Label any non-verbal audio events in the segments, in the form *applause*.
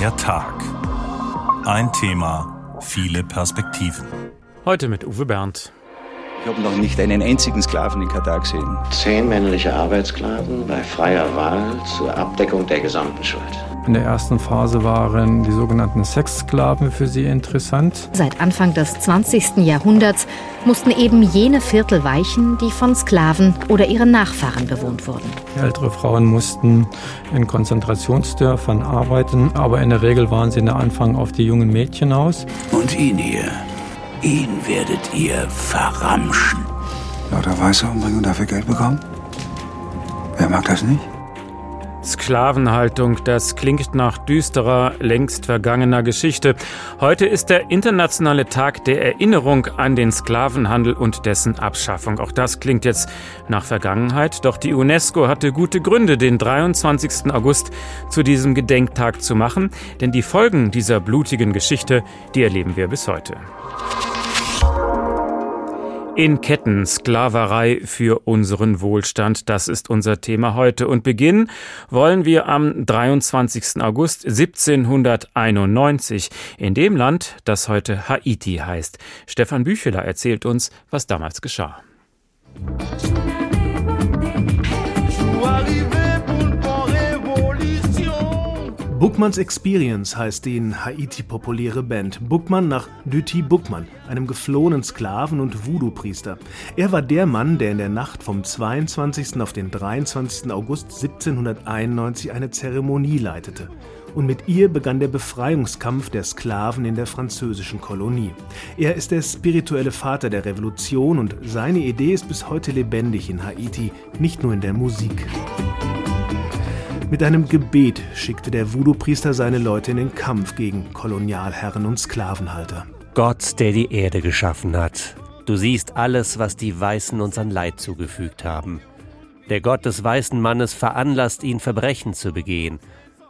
Der Tag. Ein Thema, viele Perspektiven. Heute mit Uwe Berndt. Ich habe noch nicht einen einzigen Sklaven in Katar gesehen. Zehn männliche Arbeitssklaven bei freier Wahl zur Abdeckung der gesamten Schuld. In der ersten Phase waren die sogenannten Sexsklaven für sie interessant. Seit Anfang des 20. Jahrhunderts mussten eben jene Viertel weichen, die von Sklaven oder ihren Nachfahren bewohnt wurden. Ältere Frauen mussten in Konzentrationsdörfern arbeiten, aber in der Regel waren sie in der Anfang auf die jungen Mädchen aus. Und ihn hier, ihn werdet ihr verramschen. Lauter Weiße umbringen und dafür Geld bekommen? Wer mag das nicht? Sklavenhaltung, das klingt nach düsterer, längst vergangener Geschichte. Heute ist der internationale Tag der Erinnerung an den Sklavenhandel und dessen Abschaffung. Auch das klingt jetzt nach Vergangenheit, doch die UNESCO hatte gute Gründe, den 23. August zu diesem Gedenktag zu machen, denn die Folgen dieser blutigen Geschichte, die erleben wir bis heute. In Ketten, Sklaverei für unseren Wohlstand, das ist unser Thema heute. Und beginnen wollen wir am 23. August 1791 in dem Land, das heute Haiti heißt. Stefan Bücheler erzählt uns, was damals geschah. Bookmans Experience heißt die in Haiti populäre Band. Bookman nach Duty Bookman, einem geflohenen Sklaven und Voodoo-Priester. Er war der Mann, der in der Nacht vom 22. auf den 23. August 1791 eine Zeremonie leitete. Und mit ihr begann der Befreiungskampf der Sklaven in der französischen Kolonie. Er ist der spirituelle Vater der Revolution und seine Idee ist bis heute lebendig in Haiti, nicht nur in der Musik. Mit einem Gebet schickte der Voodoo-Priester seine Leute in den Kampf gegen Kolonialherren und Sklavenhalter. Gott, der die Erde geschaffen hat. Du siehst alles, was die Weißen uns an Leid zugefügt haben. Der Gott des weißen Mannes veranlasst ihn, Verbrechen zu begehen.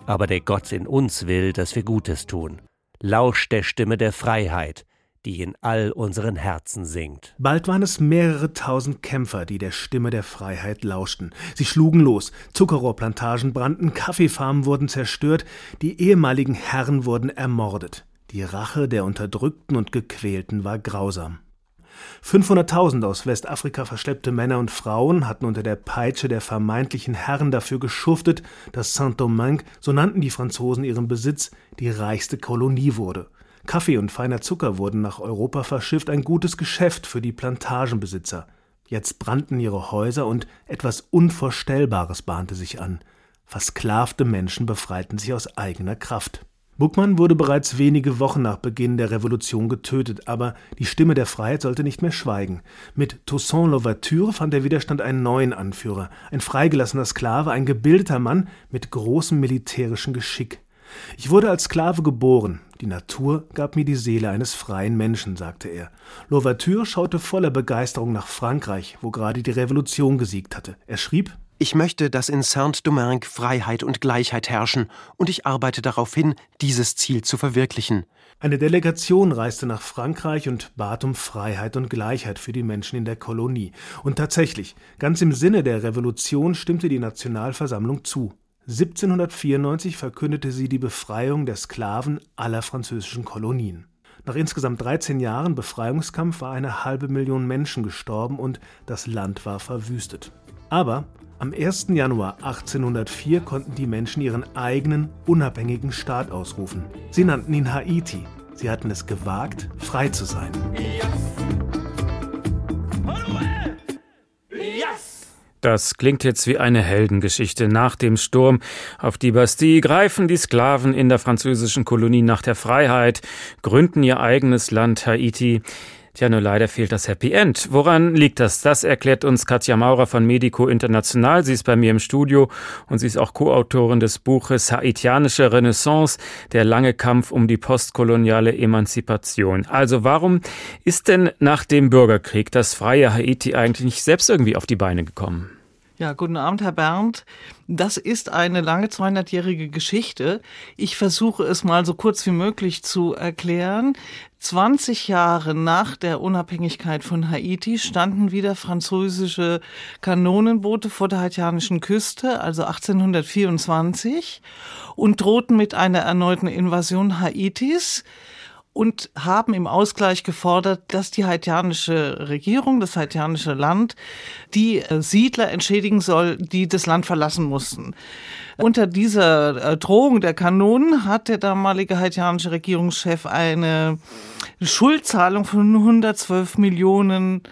Aber der Gott in uns will, dass wir Gutes tun. Lausch der Stimme der Freiheit, die in all unseren Herzen singt. Bald waren es mehrere tausend Kämpfer, die der Stimme der Freiheit lauschten. Sie schlugen los, Zuckerrohrplantagen brannten, Kaffeefarmen wurden zerstört, die ehemaligen Herren wurden ermordet. Die Rache der Unterdrückten und Gequälten war grausam. 500.000 aus Westafrika verschleppte Männer und Frauen hatten unter der Peitsche der vermeintlichen Herren dafür geschuftet, dass Saint-Domingue, so nannten die Franzosen ihren Besitz, die reichste Kolonie wurde. Kaffee und feiner Zucker wurden nach Europa verschifft, ein gutes Geschäft für die Plantagenbesitzer. Jetzt brannten ihre Häuser und etwas Unvorstellbares bahnte sich an. Versklavte Menschen befreiten sich aus eigener Kraft. Buckmann wurde bereits wenige Wochen nach Beginn der Revolution getötet, aber die Stimme der Freiheit sollte nicht mehr schweigen. Mit Toussaint Louverture fand der Widerstand einen neuen Anführer, ein freigelassener Sklave, ein gebildeter Mann mit großem militärischen Geschick. Ich wurde als Sklave geboren. Die Natur gab mir die Seele eines freien Menschen, sagte er. Louverture schaute voller Begeisterung nach Frankreich, wo gerade die Revolution gesiegt hatte. Er schrieb Ich möchte, dass in Saint-Domingue Freiheit und Gleichheit herrschen, und ich arbeite darauf hin, dieses Ziel zu verwirklichen. Eine Delegation reiste nach Frankreich und bat um Freiheit und Gleichheit für die Menschen in der Kolonie. Und tatsächlich, ganz im Sinne der Revolution stimmte die Nationalversammlung zu. 1794 verkündete sie die Befreiung der Sklaven aller französischen Kolonien. Nach insgesamt 13 Jahren Befreiungskampf war eine halbe Million Menschen gestorben und das Land war verwüstet. Aber am 1. Januar 1804 konnten die Menschen ihren eigenen unabhängigen Staat ausrufen. Sie nannten ihn Haiti. Sie hatten es gewagt, frei zu sein. Das klingt jetzt wie eine Heldengeschichte. Nach dem Sturm auf die Bastille greifen die Sklaven in der französischen Kolonie nach der Freiheit, gründen ihr eigenes Land Haiti. Tja, nur leider fehlt das Happy End. Woran liegt das? Das erklärt uns Katja Maurer von Medico International. Sie ist bei mir im Studio und sie ist auch Co-Autorin des Buches Haitianische Renaissance, der lange Kampf um die postkoloniale Emanzipation. Also warum ist denn nach dem Bürgerkrieg das freie Haiti eigentlich nicht selbst irgendwie auf die Beine gekommen? Ja, guten Abend, Herr Berndt. Das ist eine lange 200-jährige Geschichte. Ich versuche es mal so kurz wie möglich zu erklären. 20 Jahre nach der Unabhängigkeit von Haiti standen wieder französische Kanonenboote vor der haitianischen Küste, also 1824, und drohten mit einer erneuten Invasion Haitis und haben im Ausgleich gefordert, dass die haitianische Regierung, das haitianische Land, die äh, Siedler entschädigen soll, die das Land verlassen mussten. Unter dieser äh, Drohung der Kanonen hat der damalige haitianische Regierungschef eine Schuldzahlung von 112 Millionen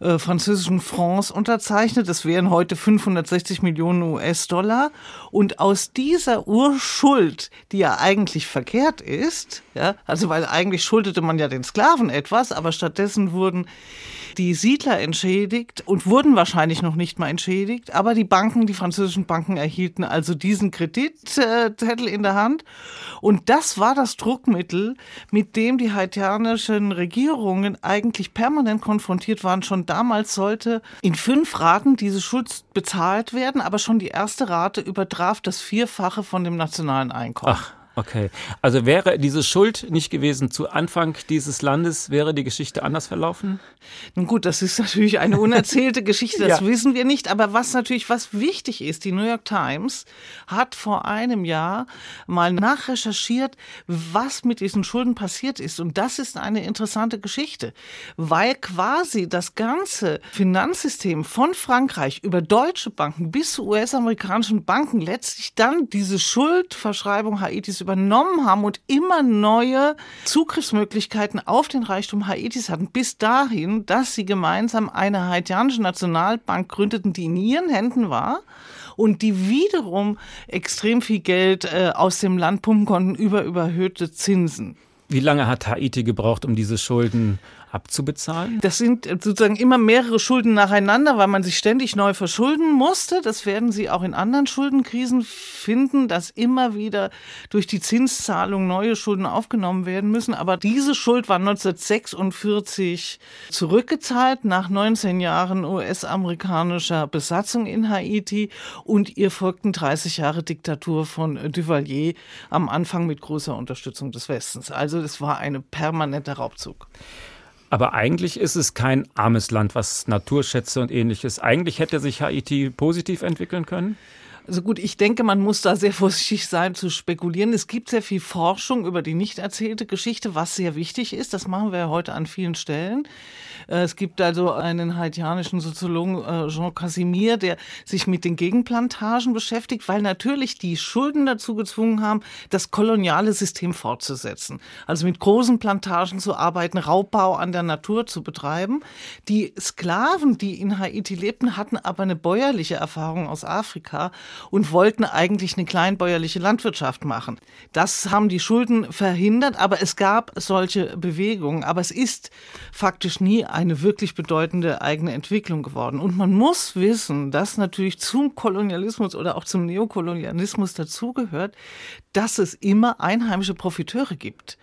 äh, französischen Francs unterzeichnet. Das wären heute 560 Millionen US-Dollar. Und aus dieser Urschuld, die ja eigentlich verkehrt ist, ja, also weil eigentlich schuldete man ja den Sklaven etwas, aber stattdessen wurden die Siedler entschädigt und wurden wahrscheinlich noch nicht mal entschädigt, aber die Banken, die französischen Banken erhielten also diesen Kreditzettel in der Hand und das war das Druckmittel, mit dem die haitianischen Regierungen eigentlich permanent konfrontiert waren. Schon damals sollte in fünf Raten diese Schuld bezahlt werden, aber schon die erste Rate übertraf das Vierfache von dem nationalen Einkommen. Ach. Okay, also wäre diese Schuld nicht gewesen zu Anfang dieses Landes, wäre die Geschichte anders verlaufen? Nun gut, das ist natürlich eine unerzählte *laughs* Geschichte, das ja. wissen wir nicht. Aber was natürlich, was wichtig ist, die New York Times hat vor einem Jahr mal nachrecherchiert, was mit diesen Schulden passiert ist. Und das ist eine interessante Geschichte, weil quasi das ganze Finanzsystem von Frankreich über deutsche Banken bis zu US-amerikanischen Banken letztlich dann diese Schuldverschreibung Haitis übernommen haben und immer neue Zugriffsmöglichkeiten auf den Reichtum Haitis hatten, bis dahin, dass sie gemeinsam eine haitianische Nationalbank gründeten, die in ihren Händen war und die wiederum extrem viel Geld äh, aus dem Land pumpen konnten über überhöhte Zinsen. Wie lange hat Haiti gebraucht, um diese Schulden abzubezahlen? Das sind sozusagen immer mehrere Schulden nacheinander, weil man sich ständig neu verschulden musste. Das werden Sie auch in anderen Schuldenkrisen finden, dass immer wieder durch die Zinszahlung neue Schulden aufgenommen werden müssen. Aber diese Schuld war 1946 zurückgezahlt nach 19 Jahren US-amerikanischer Besatzung in Haiti und ihr folgten 30 Jahre Diktatur von Duvalier am Anfang mit großer Unterstützung des Westens. Also es war ein permanenter Raubzug. Aber eigentlich ist es kein armes Land, was Naturschätze und ähnliches. Eigentlich hätte sich Haiti positiv entwickeln können. Also gut, ich denke, man muss da sehr *laughs* vorsichtig sein zu spekulieren. Es gibt sehr viel Forschung über die nicht erzählte Geschichte, was sehr wichtig ist. Das machen wir heute an vielen Stellen. Äh, es gibt also einen haitianischen Soziologen, äh, Jean Casimir, der sich mit den Gegenplantagen beschäftigt, weil natürlich die Schulden dazu gezwungen haben, das koloniale System fortzusetzen. Also mit großen Plantagen zu arbeiten, Raubbau an der Natur zu betreiben. Die Sklaven, die in Haiti lebten, hatten aber eine bäuerliche Erfahrung aus Afrika und wollten eigentlich eine kleinbäuerliche Landwirtschaft machen. Das haben die Schulden verhindert, aber es gab solche Bewegungen. Aber es ist faktisch nie eine wirklich bedeutende eigene Entwicklung geworden. Und man muss wissen, dass natürlich zum Kolonialismus oder auch zum Neokolonialismus dazugehört, dass es immer einheimische Profiteure gibt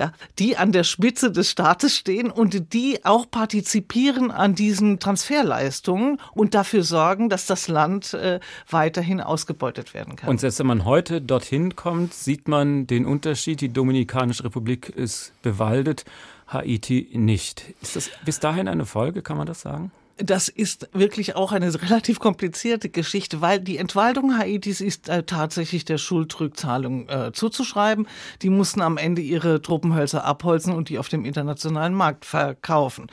ja, die an der Spitze des Staates stehen und die auch partizipieren an diesen Transferleistungen und dafür sorgen, dass das Land äh, weiterhin ausgebeutet werden kann. Und selbst wenn man heute dorthin kommt, sieht man den Unterschied. Die Dominikanische Republik ist bewaldet, Haiti nicht. Ist das bis dahin eine Folge, kann man das sagen? Das ist wirklich auch eine *laughs* relativ komplizierte Geschichte, weil die Entwaldung Haitis ist äh, tatsächlich der Schuldrückzahlung äh, zuzuschreiben. Die mussten am Ende ihre Truppenhölzer abholzen und die auf dem internationalen Markt verkaufen.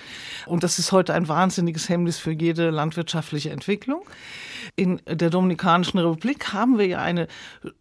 Und das ist heute ein wahnsinniges Hemmnis für jede landwirtschaftliche Entwicklung in der Dominikanischen Republik haben wir ja eine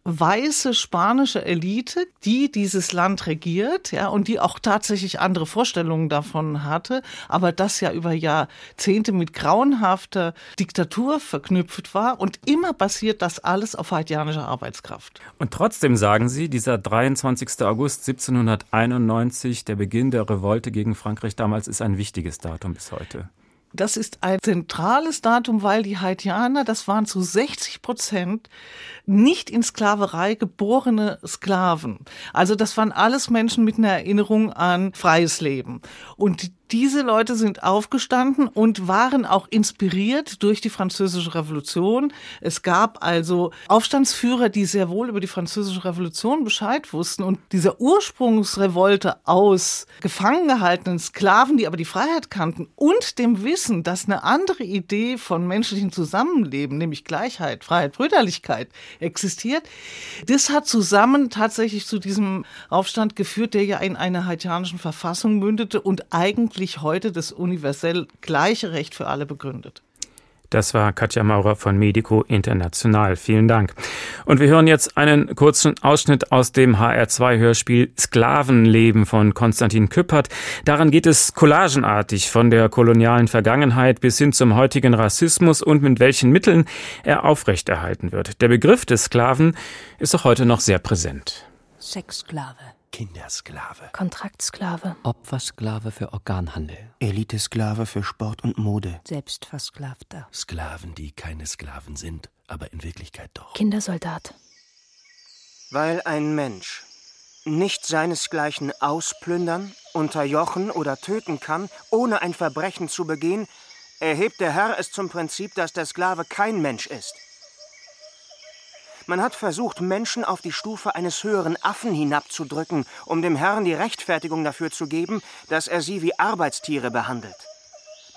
weiße spanische Elite, die dieses Land regiert, ja, und die auch tatsächlich andere Vorstellungen davon hatte, aber das ja über Jahrzehnte mit grauenhafter Diktatur verknüpft war und immer basiert das alles auf haitianischer Arbeitskraft. Und trotzdem sagen Sie, dieser 23. August 1791, der Beginn der Revolte gegen Frankreich damals, ist ein wichtiges Datum bis heute. Das ist ein zentrales Datum, weil die Haitianer, das waren zu 60 Prozent nicht in Sklaverei geborene Sklaven. Also das waren alles Menschen mit einer Erinnerung an freies Leben. Und diese Leute sind aufgestanden und waren auch inspiriert durch die französische Revolution. Es gab also Aufstandsführer, die sehr wohl über die französische Revolution Bescheid wussten und dieser Ursprungsrevolte aus gefangen gehaltenen Sklaven, die aber die Freiheit kannten und dem Wissen, dass eine andere Idee von menschlichem Zusammenleben, nämlich Gleichheit, Freiheit, Brüderlichkeit existiert, das hat zusammen tatsächlich zu diesem Aufstand geführt, der ja in einer haitianischen Verfassung mündete und eigentlich eigentlich heute das universell gleiche Recht für alle begründet. Das war Katja Maurer von Medico International. Vielen Dank. Und wir hören jetzt einen kurzen Ausschnitt aus dem HR2-Hörspiel Sklavenleben von Konstantin Küppert. Daran geht es collagenartig von der kolonialen Vergangenheit bis hin zum heutigen Rassismus und mit welchen Mitteln er aufrechterhalten wird. Der Begriff des Sklaven ist auch heute noch sehr präsent. Sexsklave. Kindersklave. Kontraktsklave. Opfersklave für Organhandel. Elitesklave für Sport und Mode. Selbstversklavter. Sklaven, die keine Sklaven sind, aber in Wirklichkeit doch. Kindersoldat. Weil ein Mensch nicht seinesgleichen ausplündern, unterjochen oder töten kann, ohne ein Verbrechen zu begehen, erhebt der Herr es zum Prinzip, dass der Sklave kein Mensch ist. Man hat versucht, Menschen auf die Stufe eines höheren Affen hinabzudrücken, um dem Herrn die Rechtfertigung dafür zu geben, dass er sie wie Arbeitstiere behandelt.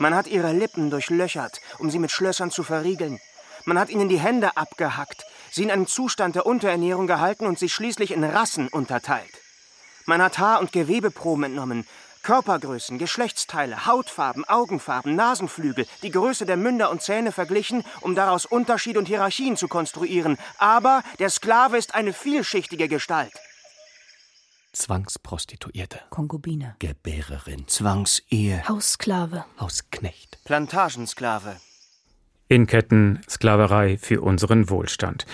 Man hat ihre Lippen durchlöchert, um sie mit Schlössern zu verriegeln. Man hat ihnen die Hände abgehackt, sie in einem Zustand der Unterernährung gehalten und sie schließlich in Rassen unterteilt. Man hat Haar- und Gewebeproben entnommen, Körpergrößen, Geschlechtsteile, Hautfarben, Augenfarben, Nasenflügel, die Größe der Münder und Zähne verglichen, um daraus Unterschiede und Hierarchien zu konstruieren. Aber der Sklave ist eine vielschichtige Gestalt. Zwangsprostituierte. Konkubine. Gebärerin. Zwangsehe. Haussklave. Hausknecht. Plantagensklave in Ketten Sklaverei für unseren Wohlstand.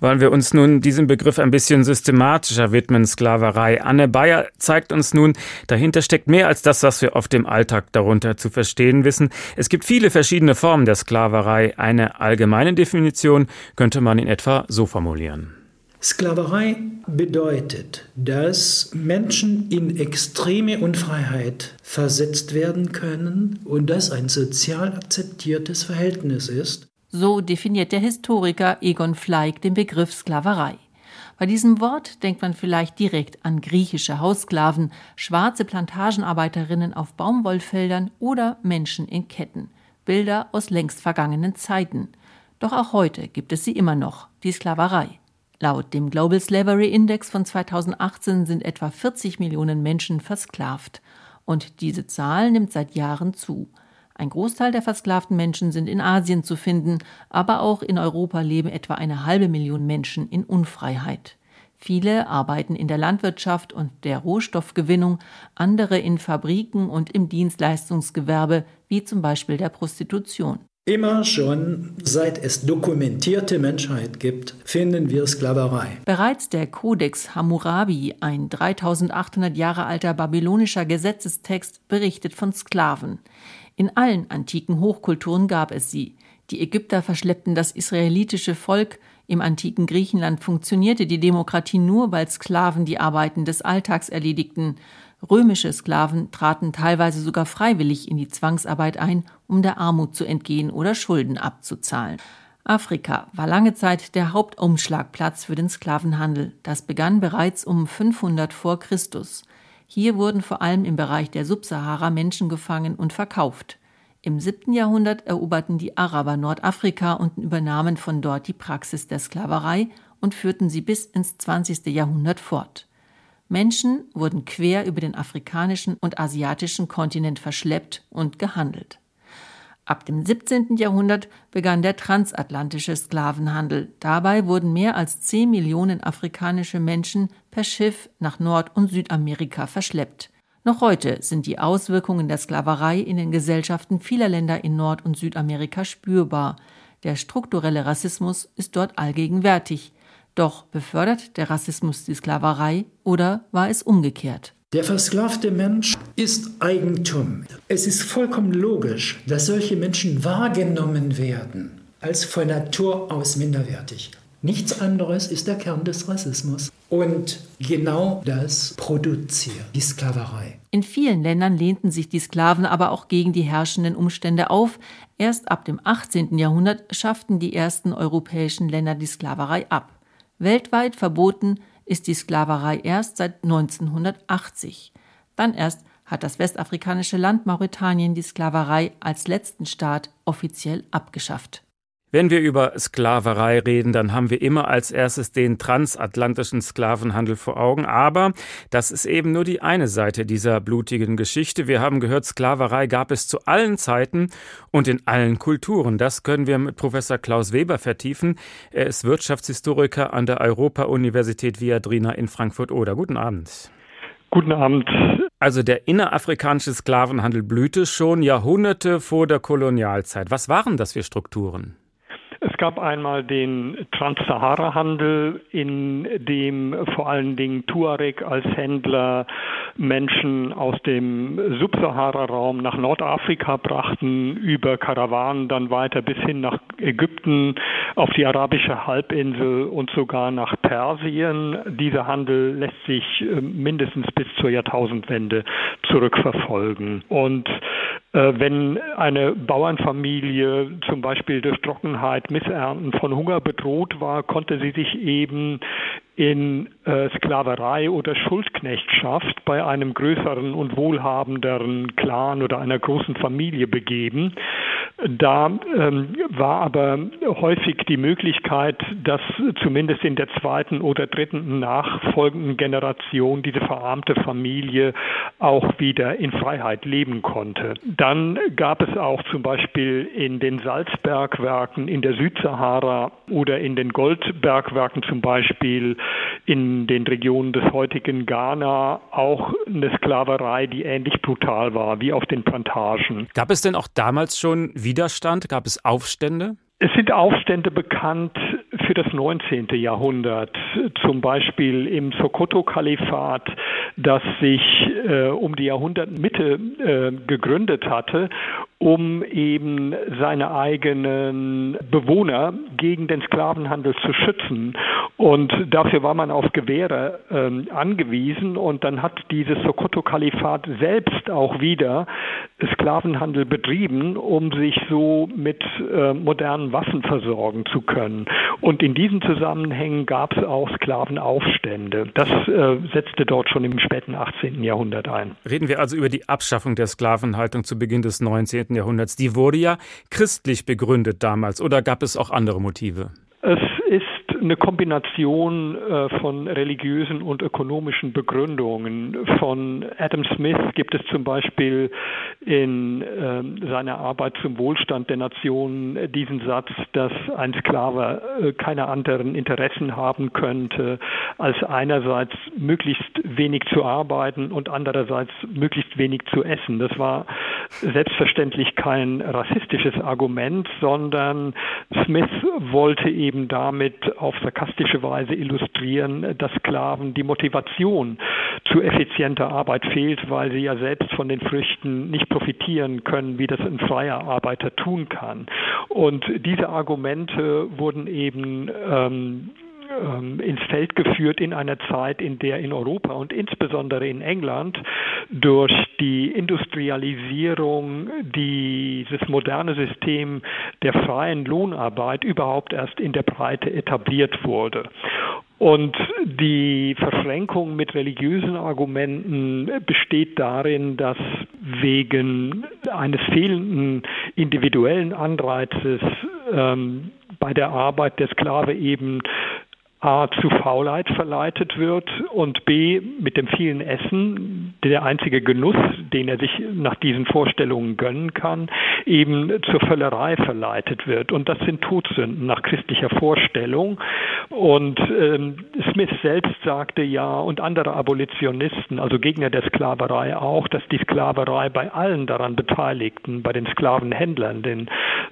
Wollen wir uns nun diesem Begriff ein bisschen systematischer widmen, Sklaverei. Anne Bayer zeigt uns nun, dahinter steckt mehr als das, was wir oft im Alltag darunter zu verstehen wissen. Es gibt viele verschiedene Formen der Sklaverei. Eine allgemeine Definition könnte man in etwa so formulieren. Sklaverei bedeutet, dass Menschen in extreme Unfreiheit versetzt werden können und das ein sozial akzeptiertes Verhältnis ist. So definiert der Historiker Egon Fleig den Begriff Sklaverei. Bei diesem Wort denkt man vielleicht direkt an griechische Haussklaven, schwarze Plantagenarbeiterinnen auf Baumwollfeldern oder Menschen in Ketten. Bilder aus längst vergangenen Zeiten. Doch auch heute gibt es sie immer noch, die Sklaverei. Laut dem Global Slavery Index von 2018 sind etwa 40 Millionen Menschen versklavt. Und diese Zahl nimmt seit Jahren zu. Ein Großteil der versklavten Menschen sind in Asien zu finden, aber auch in Europa leben etwa eine halbe Million Menschen in Unfreiheit. Viele arbeiten in der Landwirtschaft und der Rohstoffgewinnung, andere in Fabriken und im Dienstleistungsgewerbe, wie zum Beispiel der Prostitution. Immer schon, seit es dokumentierte Menschheit gibt, finden wir Sklaverei. Bereits der Kodex Hammurabi, ein 3800 Jahre alter babylonischer Gesetzestext, berichtet von Sklaven. In allen antiken Hochkulturen gab es sie. Die Ägypter verschleppten das israelitische Volk, im antiken Griechenland funktionierte die Demokratie nur, weil Sklaven die Arbeiten des Alltags erledigten. Römische Sklaven traten teilweise sogar freiwillig in die Zwangsarbeit ein, um der Armut zu entgehen oder Schulden abzuzahlen. Afrika war lange Zeit der Hauptumschlagplatz für den Sklavenhandel. Das begann bereits um 500 vor Christus. Hier wurden vor allem im Bereich der Subsahara Menschen gefangen und verkauft. Im 7. Jahrhundert eroberten die Araber Nordafrika und übernahmen von dort die Praxis der Sklaverei und führten sie bis ins 20. Jahrhundert fort. Menschen wurden quer über den afrikanischen und asiatischen Kontinent verschleppt und gehandelt. Ab dem 17. Jahrhundert begann der transatlantische Sklavenhandel. Dabei wurden mehr als 10 Millionen afrikanische Menschen per Schiff nach Nord- und Südamerika verschleppt. Noch heute sind die Auswirkungen der Sklaverei in den Gesellschaften vieler Länder in Nord- und Südamerika spürbar. Der strukturelle Rassismus ist dort allgegenwärtig. Doch befördert der Rassismus die Sklaverei oder war es umgekehrt? Der versklavte Mensch ist Eigentum. Es ist vollkommen logisch, dass solche Menschen wahrgenommen werden als von Natur aus minderwertig. Nichts anderes ist der Kern des Rassismus. Und genau das produziert die Sklaverei. In vielen Ländern lehnten sich die Sklaven aber auch gegen die herrschenden Umstände auf. Erst ab dem 18. Jahrhundert schafften die ersten europäischen Länder die Sklaverei ab. Weltweit verboten ist die Sklaverei erst seit 1980. Dann erst hat das westafrikanische Land Mauretanien die Sklaverei als letzten Staat offiziell abgeschafft. Wenn wir über Sklaverei reden, dann haben wir immer als erstes den transatlantischen Sklavenhandel vor Augen. Aber das ist eben nur die eine Seite dieser blutigen Geschichte. Wir haben gehört, Sklaverei gab es zu allen Zeiten und in allen Kulturen. Das können wir mit Professor Klaus Weber vertiefen. Er ist Wirtschaftshistoriker an der Europa-Universität Viadrina in Frankfurt-Oder. Guten Abend. Guten Abend. Also der innerafrikanische Sklavenhandel blühte schon Jahrhunderte vor der Kolonialzeit. Was waren das für Strukturen? Es gab einmal den Trans-Sahara-Handel, in dem vor allen Dingen Tuareg als Händler Menschen aus dem Subsahara-Raum nach Nordafrika brachten, über Karawanen dann weiter bis hin nach Ägypten, auf die arabische Halbinsel und sogar nach Persien. Dieser Handel lässt sich äh, mindestens bis zur Jahrtausendwende zurückverfolgen. Und wenn eine Bauernfamilie zum Beispiel durch Trockenheit, Missernten von Hunger bedroht war, konnte sie sich eben in äh, Sklaverei oder Schuldknechtschaft bei einem größeren und wohlhabenderen Clan oder einer großen Familie begeben. Da ähm, war aber häufig die Möglichkeit, dass zumindest in der zweiten oder dritten nachfolgenden Generation diese verarmte Familie auch wieder in Freiheit leben konnte. Dann gab es auch zum Beispiel in den Salzbergwerken in der Südsahara oder in den Goldbergwerken zum Beispiel in den Regionen des heutigen Ghana auch eine Sklaverei, die ähnlich brutal war wie auf den Plantagen. Gab es denn auch damals schon Widerstand? Gab es Aufstände? Es sind Aufstände bekannt für das 19. Jahrhundert, zum Beispiel im Sokoto-Kalifat, das sich äh, um die Jahrhundertmitte äh, gegründet hatte um eben seine eigenen Bewohner gegen den Sklavenhandel zu schützen. Und dafür war man auf Gewehre ähm, angewiesen. Und dann hat dieses Sokoto-Kalifat selbst auch wieder Sklavenhandel betrieben, um sich so mit äh, modernen Waffen versorgen zu können. Und in diesen Zusammenhängen gab es auch Sklavenaufstände. Das äh, setzte dort schon im späten 18. Jahrhundert ein. Reden wir also über die Abschaffung der Sklavenhaltung zu Beginn des 19. Jahrhunderts. Die wurde ja christlich begründet damals oder gab es auch andere Motive? Es eine Kombination äh, von religiösen und ökonomischen Begründungen. Von Adam Smith gibt es zum Beispiel in äh, seiner Arbeit zum Wohlstand der Nation diesen Satz, dass ein Sklave äh, keine anderen Interessen haben könnte, als einerseits möglichst wenig zu arbeiten und andererseits möglichst wenig zu essen. Das war selbstverständlich kein rassistisches Argument, sondern Smith wollte eben damit auf sarkastische Weise illustrieren, dass Sklaven die Motivation zu effizienter Arbeit fehlt, weil sie ja selbst von den Früchten nicht profitieren können, wie das ein freier Arbeiter tun kann. Und diese Argumente wurden eben ähm, ähm, ins Feld geführt in einer Zeit, in der in Europa und insbesondere in England durch die Industrialisierung dieses moderne System der freien Lohnarbeit überhaupt erst in der Breite etabliert wurde. Und die Verschränkung mit religiösen Argumenten besteht darin, dass wegen eines fehlenden individuellen Anreizes ähm, bei der Arbeit der Sklave eben A zu Faulheit verleitet wird und B mit dem vielen Essen, der einzige Genuss, den er sich nach diesen Vorstellungen gönnen kann, eben zur Völlerei verleitet wird. Und das sind Todsünden nach christlicher Vorstellung. Und ähm, Smith selbst sagte ja und andere Abolitionisten, also Gegner der Sklaverei auch, dass die Sklaverei bei allen daran Beteiligten, bei den Sklavenhändlern, den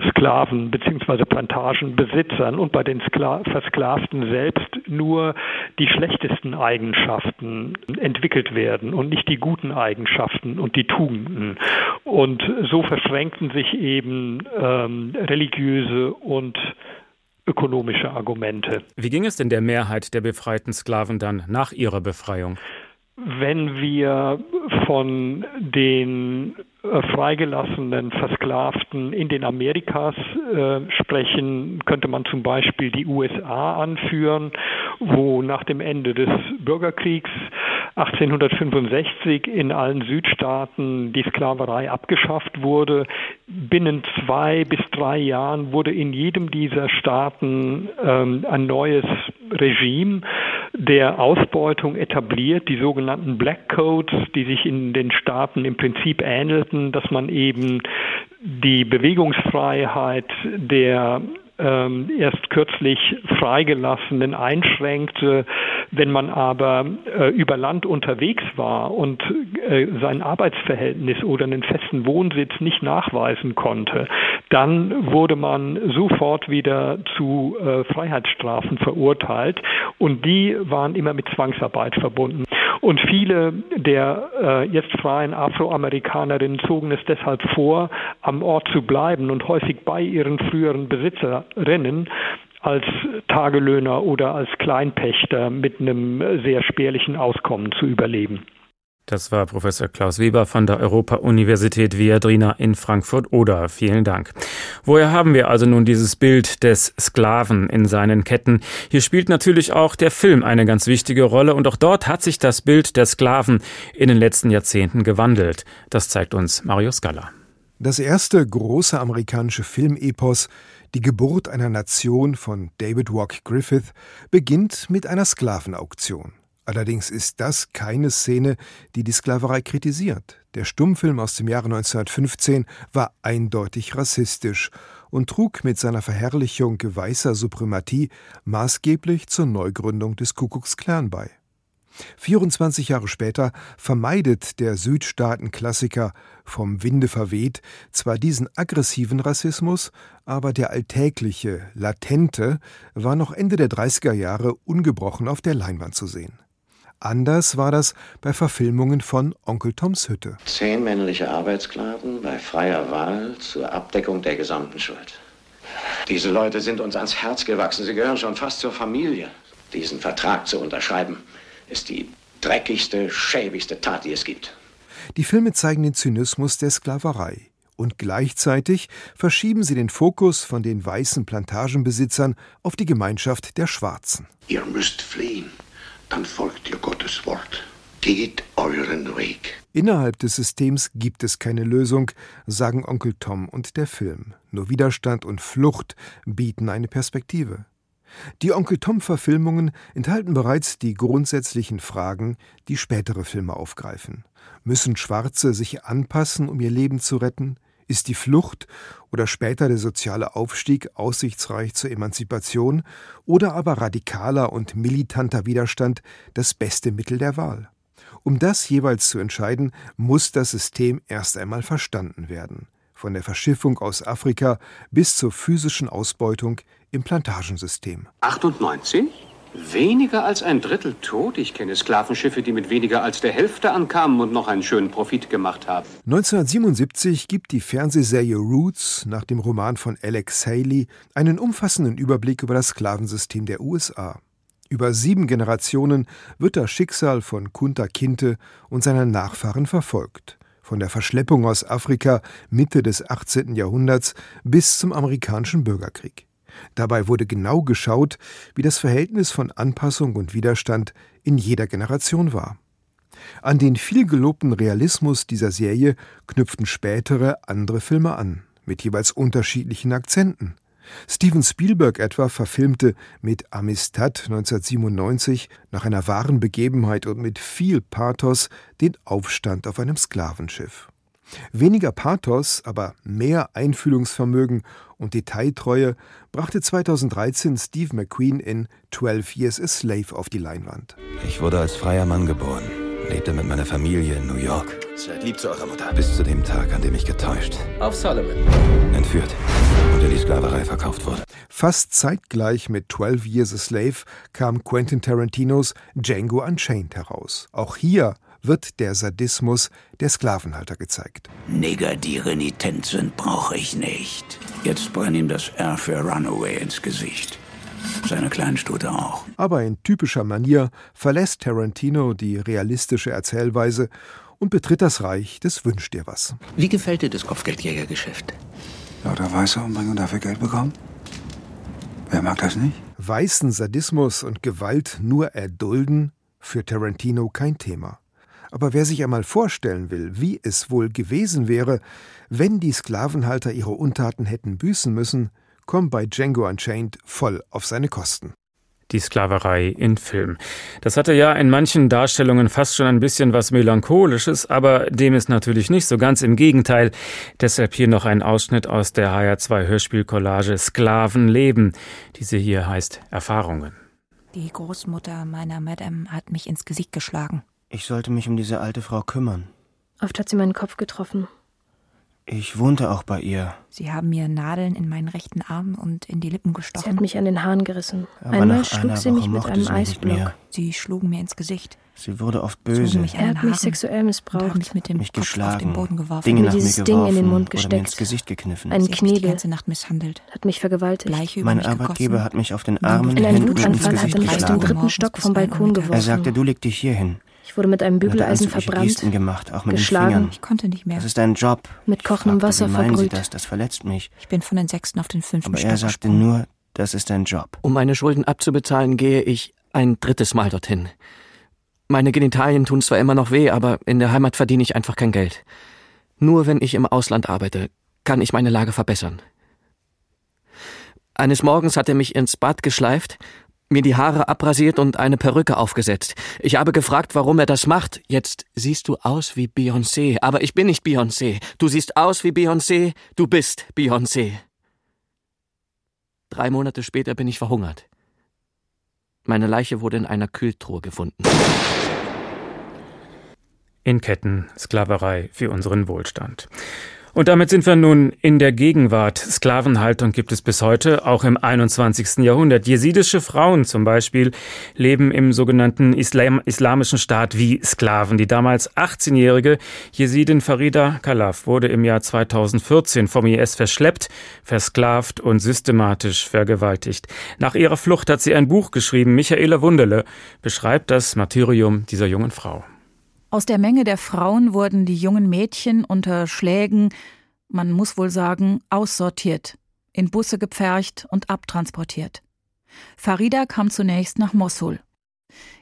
Sklaven bzw. Plantagenbesitzern und bei den Skla Versklavten selbst nur die schlechtesten Eigenschaften entwickelt werden und nicht die guten Eigenschaften und die Tugenden. Und so verschränkten sich eben ähm, religiöse und ökonomische Argumente. Wie ging es denn der Mehrheit der befreiten Sklaven dann nach ihrer Befreiung? Wenn wir von den freigelassenen Versklavten in den Amerikas äh, sprechen, könnte man zum Beispiel die USA anführen, wo nach dem Ende des Bürgerkriegs 1865 in allen Südstaaten die Sklaverei abgeschafft wurde. Binnen zwei bis drei Jahren wurde in jedem dieser Staaten ähm, ein neues Regime der Ausbeutung etabliert, die sogenannten Black Codes, die sich in den Staaten im Prinzip ähnelten, dass man eben die Bewegungsfreiheit der ähm, erst kürzlich freigelassenen einschränkte. Wenn man aber äh, über Land unterwegs war und äh, sein Arbeitsverhältnis oder einen festen Wohnsitz nicht nachweisen konnte, dann wurde man sofort wieder zu äh, Freiheitsstrafen verurteilt und die waren immer mit Zwangsarbeit verbunden. Und viele der äh, jetzt freien Afroamerikanerinnen zogen es deshalb vor, am Ort zu bleiben und häufig bei ihren früheren Besitzerinnen als Tagelöhner oder als Kleinpächter mit einem sehr spärlichen Auskommen zu überleben. Das war Professor Klaus Weber von der Europa-Universität Viadrina in Frankfurt-Oder. Vielen Dank. Woher haben wir also nun dieses Bild des Sklaven in seinen Ketten? Hier spielt natürlich auch der Film eine ganz wichtige Rolle und auch dort hat sich das Bild der Sklaven in den letzten Jahrzehnten gewandelt. Das zeigt uns Mario Scala. Das erste große amerikanische Filmepos, die Geburt einer Nation von David Walk Griffith, beginnt mit einer Sklavenauktion. Allerdings ist das keine Szene, die die Sklaverei kritisiert. Der Stummfilm aus dem Jahre 1915 war eindeutig rassistisch und trug mit seiner Verherrlichung weißer Suprematie maßgeblich zur Neugründung des Ku Klux Klan bei. 24 Jahre später vermeidet der Südstaaten-Klassiker Vom Winde verweht zwar diesen aggressiven Rassismus, aber der alltägliche, latente war noch Ende der 30er Jahre ungebrochen auf der Leinwand zu sehen. Anders war das bei Verfilmungen von Onkel Toms Hütte. Zehn männliche Arbeitssklaven bei freier Wahl zur Abdeckung der gesamten Schuld. Diese Leute sind uns ans Herz gewachsen. Sie gehören schon fast zur Familie. Diesen Vertrag zu unterschreiben, ist die dreckigste, schäbigste Tat, die es gibt. Die Filme zeigen den Zynismus der Sklaverei. Und gleichzeitig verschieben sie den Fokus von den weißen Plantagenbesitzern auf die Gemeinschaft der Schwarzen. Ihr müsst fliehen dann folgt ihr Gottes Wort. Geht euren Weg. Innerhalb des Systems gibt es keine Lösung, sagen Onkel Tom und der Film. Nur Widerstand und Flucht bieten eine Perspektive. Die Onkel Tom-Verfilmungen enthalten bereits die grundsätzlichen Fragen, die spätere Filme aufgreifen. Müssen Schwarze sich anpassen, um ihr Leben zu retten? Ist die Flucht oder später der soziale Aufstieg aussichtsreich zur Emanzipation oder aber radikaler und militanter Widerstand das beste Mittel der Wahl? Um das jeweils zu entscheiden, muss das System erst einmal verstanden werden. Von der Verschiffung aus Afrika bis zur physischen Ausbeutung im Plantagensystem. 98? Weniger als ein Drittel tot? Ich kenne Sklavenschiffe, die mit weniger als der Hälfte ankamen und noch einen schönen Profit gemacht haben. 1977 gibt die Fernsehserie Roots nach dem Roman von Alex Haley einen umfassenden Überblick über das Sklavensystem der USA. Über sieben Generationen wird das Schicksal von Kunta Kinte und seiner Nachfahren verfolgt. Von der Verschleppung aus Afrika Mitte des 18. Jahrhunderts bis zum amerikanischen Bürgerkrieg. Dabei wurde genau geschaut, wie das Verhältnis von Anpassung und Widerstand in jeder Generation war. An den viel gelobten Realismus dieser Serie knüpften spätere andere Filme an, mit jeweils unterschiedlichen Akzenten. Steven Spielberg etwa verfilmte mit Amistad 1997 nach einer wahren Begebenheit und mit viel Pathos den Aufstand auf einem Sklavenschiff. Weniger Pathos, aber mehr Einfühlungsvermögen und Detailtreue brachte 2013 Steve McQueen in 12 Years a Slave auf die Leinwand. Ich wurde als freier Mann geboren, lebte mit meiner Familie in New York. Seid lieb zu eurer Mutter. Bis zu dem Tag, an dem ich getäuscht, Auf Solomon. entführt und in die Sklaverei verkauft wurde. Fast zeitgleich mit 12 Years a Slave kam Quentin Tarantinos Django Unchained heraus. Auch hier wird der Sadismus der Sklavenhalter gezeigt. Nigger, die renitent sind, brauche ich nicht. Jetzt brenn ihm das R für Runaway ins Gesicht. Seine Kleinstute auch. Aber in typischer Manier verlässt Tarantino die realistische Erzählweise und betritt das Reich des Wünsch dir was. Wie gefällt dir das Kopfgeldjägergeschäft? Lauter Weiße umbringen und dafür Geld bekommen? Wer mag das nicht? Weißen Sadismus und Gewalt nur erdulden? Für Tarantino kein Thema. Aber wer sich einmal vorstellen will, wie es wohl gewesen wäre, wenn die Sklavenhalter ihre Untaten hätten büßen müssen, kommt bei Django Unchained voll auf seine Kosten. Die Sklaverei in Film. Das hatte ja in manchen Darstellungen fast schon ein bisschen was Melancholisches, aber dem ist natürlich nicht so ganz im Gegenteil. Deshalb hier noch ein Ausschnitt aus der HR2 Hörspielcollage Sklavenleben. Diese hier heißt Erfahrungen. Die Großmutter meiner Madame hat mich ins Gesicht geschlagen. Ich sollte mich um diese alte Frau kümmern. Oft hat sie meinen Kopf getroffen. Ich wohnte auch bei ihr. Sie haben mir Nadeln in meinen rechten Arm und in die Lippen gestochen. Sie hat mich an den Haaren gerissen. Aber Einmal nach schlug einer sie Woche mich mit einem sie Eisblock. mehr. Sie schlugen mir ins Gesicht. Sie wurde oft böse. mich Er den hat mich sexuell missbraucht. mich mit dem mich Kopf auf den geschlagen, Boden geworfen. Dinge mir nach mir dieses geworfen Ding in den Mund oder mir gesteckt. ins Gesicht gekniffen. Hat mich die Knebel. ganze Nacht misshandelt. Hat mich vergewaltigt. Bleiche über Mein mich Arbeitgeber gegossen. hat mich auf den Armen, In einem Händen und ins Gesicht er mich aus dem geschlagen. dritten Stock vom Balkon Er sagte, du leg dich hier hin. Ich wurde mit einem Bügeleisen verbrannt, gemacht, auch mit geschlagen. Ich konnte nicht mehr. Das ist dein Job. mit kochendem Fragte, Wasser wie meinen Sie verbrüht. das? Das verletzt mich. Ich bin von den sechsten auf den fünften Aber Stock er sagte gesprungen. nur, das ist dein Job. Um meine Schulden abzubezahlen, gehe ich ein drittes Mal dorthin. Meine Genitalien tun zwar immer noch weh, aber in der Heimat verdiene ich einfach kein Geld. Nur wenn ich im Ausland arbeite, kann ich meine Lage verbessern. Eines Morgens hat er mich ins Bad geschleift, mir die Haare abrasiert und eine Perücke aufgesetzt. Ich habe gefragt, warum er das macht. Jetzt siehst du aus wie Beyoncé, aber ich bin nicht Beyoncé. Du siehst aus wie Beyoncé, du bist Beyoncé. Drei Monate später bin ich verhungert. Meine Leiche wurde in einer Kühltruhe gefunden. In Ketten, Sklaverei für unseren Wohlstand. Und damit sind wir nun in der Gegenwart. Sklavenhaltung gibt es bis heute, auch im 21. Jahrhundert. Jesidische Frauen zum Beispiel leben im sogenannten Islam islamischen Staat wie Sklaven. Die damals 18-jährige Jesidin Farida Khalaf wurde im Jahr 2014 vom IS verschleppt, versklavt und systematisch vergewaltigt. Nach ihrer Flucht hat sie ein Buch geschrieben. Michaela Wunderle beschreibt das Martyrium dieser jungen Frau. Aus der Menge der Frauen wurden die jungen Mädchen unter Schlägen, man muss wohl sagen, aussortiert, in Busse gepfercht und abtransportiert. Farida kam zunächst nach Mossul.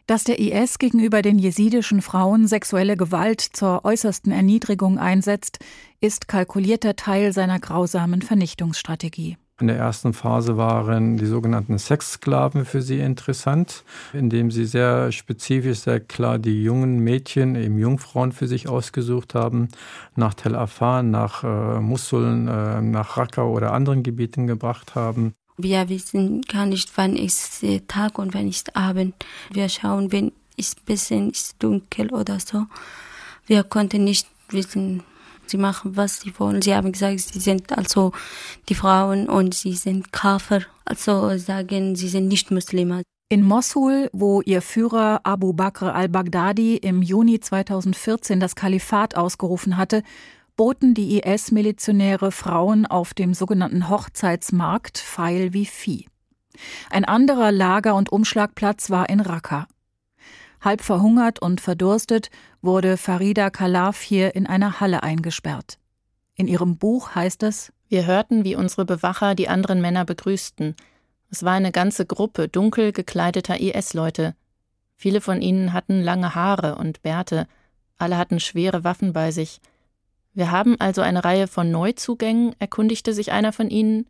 Dass der IS gegenüber den jesidischen Frauen sexuelle Gewalt zur äußersten Erniedrigung einsetzt, ist kalkulierter Teil seiner grausamen Vernichtungsstrategie. In der ersten Phase waren die sogenannten Sexsklaven für sie interessant, indem sie sehr spezifisch, sehr klar die jungen Mädchen, eben Jungfrauen für sich ausgesucht haben, nach Tel Afar, nach äh, Mosul, äh, nach Raqqa oder anderen Gebieten gebracht haben. Wir wissen gar nicht, wann ist Tag und wann ist Abend. Wir schauen, wenn es ein bisschen ist dunkel oder so. Wir konnten nicht wissen, sie machen, was sie wollen. Sie haben gesagt, sie sind also die Frauen und sie sind Kafer. Also sagen, sie sind nicht Muslime. In Mossul, wo ihr Führer Abu Bakr al-Baghdadi im Juni 2014 das Kalifat ausgerufen hatte, boten die IS-Milizionäre Frauen auf dem sogenannten Hochzeitsmarkt feil wie Vieh. Ein anderer Lager- und Umschlagplatz war in Raqqa. Halb verhungert und verdurstet wurde Farida Khalaf hier in einer Halle eingesperrt. In ihrem Buch heißt es Wir hörten, wie unsere Bewacher die anderen Männer begrüßten. Es war eine ganze Gruppe dunkel gekleideter IS-Leute. Viele von ihnen hatten lange Haare und Bärte, alle hatten schwere Waffen bei sich. Wir haben also eine Reihe von Neuzugängen, erkundigte sich einer von ihnen.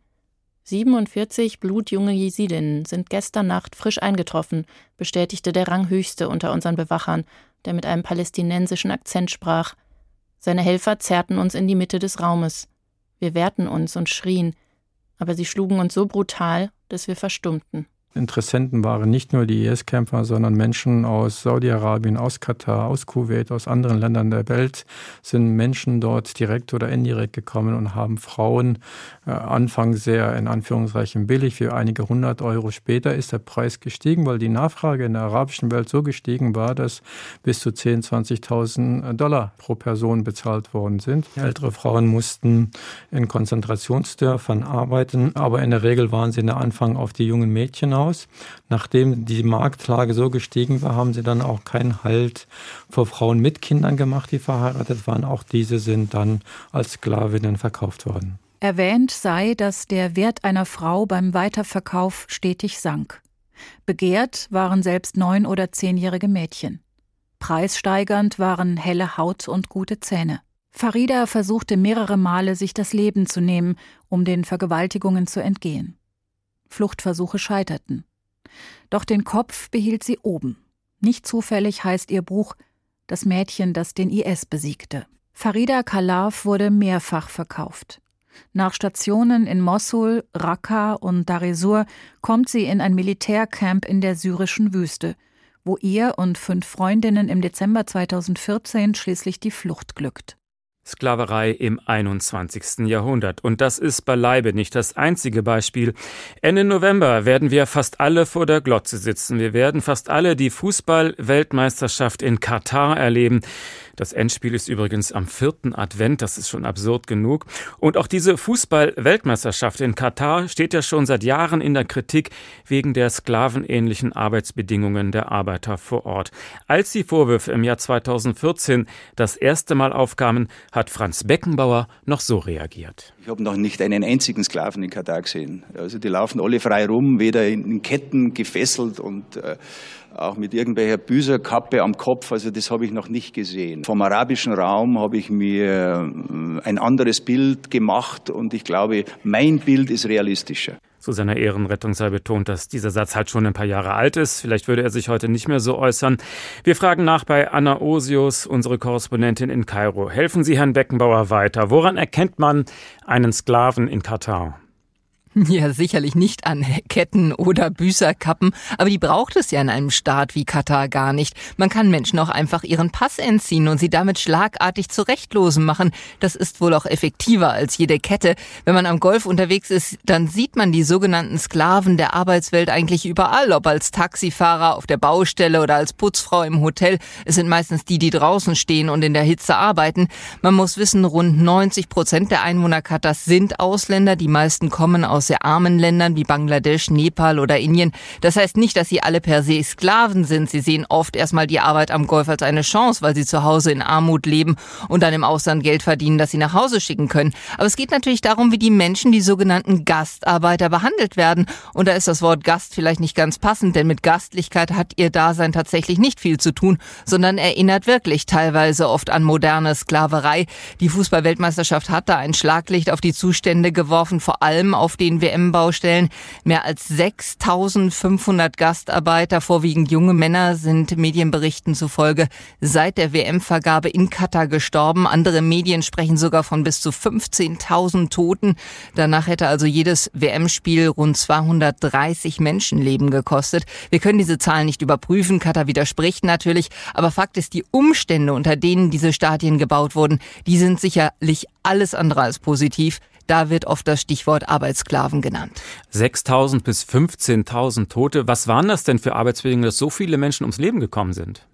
47 blutjunge Jesidinnen sind gestern Nacht frisch eingetroffen, bestätigte der Ranghöchste unter unseren Bewachern, der mit einem palästinensischen Akzent sprach. Seine Helfer zerrten uns in die Mitte des Raumes. Wir wehrten uns und schrien, aber sie schlugen uns so brutal, dass wir verstummten. Interessenten waren nicht nur die IS-Kämpfer, sondern Menschen aus Saudi-Arabien, aus Katar, aus Kuwait, aus anderen Ländern der Welt sind Menschen dort direkt oder indirekt gekommen und haben Frauen äh, anfangs sehr in Anführungszeichen billig für einige hundert Euro. Später ist der Preis gestiegen, weil die Nachfrage in der arabischen Welt so gestiegen war, dass bis zu 10.000, 20.000 Dollar pro Person bezahlt worden sind. Ältere Frauen mussten in Konzentrationsdörfern arbeiten, aber in der Regel waren sie in der Anfang auf die jungen Mädchen aus. Nachdem die Marktlage so gestiegen war, haben sie dann auch keinen Halt vor Frauen mit Kindern gemacht, die verheiratet waren. Auch diese sind dann als Sklavinnen verkauft worden. Erwähnt sei, dass der Wert einer Frau beim Weiterverkauf stetig sank. Begehrt waren selbst neun- oder zehnjährige Mädchen. Preissteigernd waren helle Haut und gute Zähne. Farida versuchte mehrere Male, sich das Leben zu nehmen, um den Vergewaltigungen zu entgehen. Fluchtversuche scheiterten. Doch den Kopf behielt sie oben. Nicht zufällig heißt ihr Buch Das Mädchen, das den IS besiegte. Farida Khalaf wurde mehrfach verkauft. Nach Stationen in Mossul, Raqqa und Daresur kommt sie in ein Militärcamp in der syrischen Wüste, wo ihr und fünf Freundinnen im Dezember 2014 schließlich die Flucht glückt. Sklaverei im 21. Jahrhundert. Und das ist beileibe nicht das einzige Beispiel. Ende November werden wir fast alle vor der Glotze sitzen. Wir werden fast alle die Fußball-Weltmeisterschaft in Katar erleben. Das Endspiel ist übrigens am vierten Advent, das ist schon absurd genug. Und auch diese Fußball-Weltmeisterschaft in Katar steht ja schon seit Jahren in der Kritik wegen der sklavenähnlichen Arbeitsbedingungen der Arbeiter vor Ort. Als die Vorwürfe im Jahr 2014 das erste Mal aufkamen, hat Franz Beckenbauer noch so reagiert. Ich habe noch nicht einen einzigen Sklaven in Katar gesehen. Also die laufen alle frei rum, weder in Ketten gefesselt und äh, auch mit irgendwelcher Büserkappe am Kopf. Also das habe ich noch nicht gesehen. Vom arabischen Raum habe ich mir äh, ein anderes Bild gemacht und ich glaube, mein Bild ist realistischer. Zu seiner Ehrenrettung sei betont, dass dieser Satz halt schon ein paar Jahre alt ist. Vielleicht würde er sich heute nicht mehr so äußern. Wir fragen nach bei Anna Osius, unsere Korrespondentin in Kairo. Helfen Sie Herrn Beckenbauer weiter. Woran erkennt man einen Sklaven in Katar? *laughs* Ja, sicherlich nicht an Ketten oder Büßerkappen, aber die braucht es ja in einem Staat wie Katar gar nicht. Man kann Menschen auch einfach ihren Pass entziehen und sie damit schlagartig zurechtlosen machen. Das ist wohl auch effektiver als jede Kette. Wenn man am Golf unterwegs ist, dann sieht man die sogenannten Sklaven der Arbeitswelt eigentlich überall, ob als Taxifahrer auf der Baustelle oder als Putzfrau im Hotel. Es sind meistens die, die draußen stehen und in der Hitze arbeiten. Man muss wissen, rund 90 Prozent der Einwohner Katars sind Ausländer. Die meisten kommen aus aus sehr armen Ländern wie Bangladesch, Nepal oder Indien. Das heißt nicht, dass sie alle per se Sklaven sind. Sie sehen oft erstmal die Arbeit am Golf als eine Chance, weil sie zu Hause in Armut leben und dann im Ausland Geld verdienen, das sie nach Hause schicken können. Aber es geht natürlich darum, wie die Menschen, die sogenannten Gastarbeiter, behandelt werden. Und da ist das Wort Gast vielleicht nicht ganz passend, denn mit Gastlichkeit hat ihr Dasein tatsächlich nicht viel zu tun, sondern erinnert wirklich teilweise oft an moderne Sklaverei. Die Fußballweltmeisterschaft hat da ein Schlaglicht auf die Zustände geworfen, vor allem auf den den WM-Baustellen. Mehr als 6500 Gastarbeiter, vorwiegend junge Männer, sind Medienberichten zufolge seit der WM-Vergabe in Katar gestorben. Andere Medien sprechen sogar von bis zu 15.000 Toten. Danach hätte also jedes WM-Spiel rund 230 Menschenleben gekostet. Wir können diese Zahlen nicht überprüfen. Katar widerspricht natürlich. Aber Fakt ist, die Umstände, unter denen diese Stadien gebaut wurden, die sind sicherlich alles andere als positiv. Da wird oft das Stichwort Arbeitssklaven genannt. 6.000 bis 15.000 Tote. Was waren das denn für Arbeitsbedingungen, dass so viele Menschen ums Leben gekommen sind?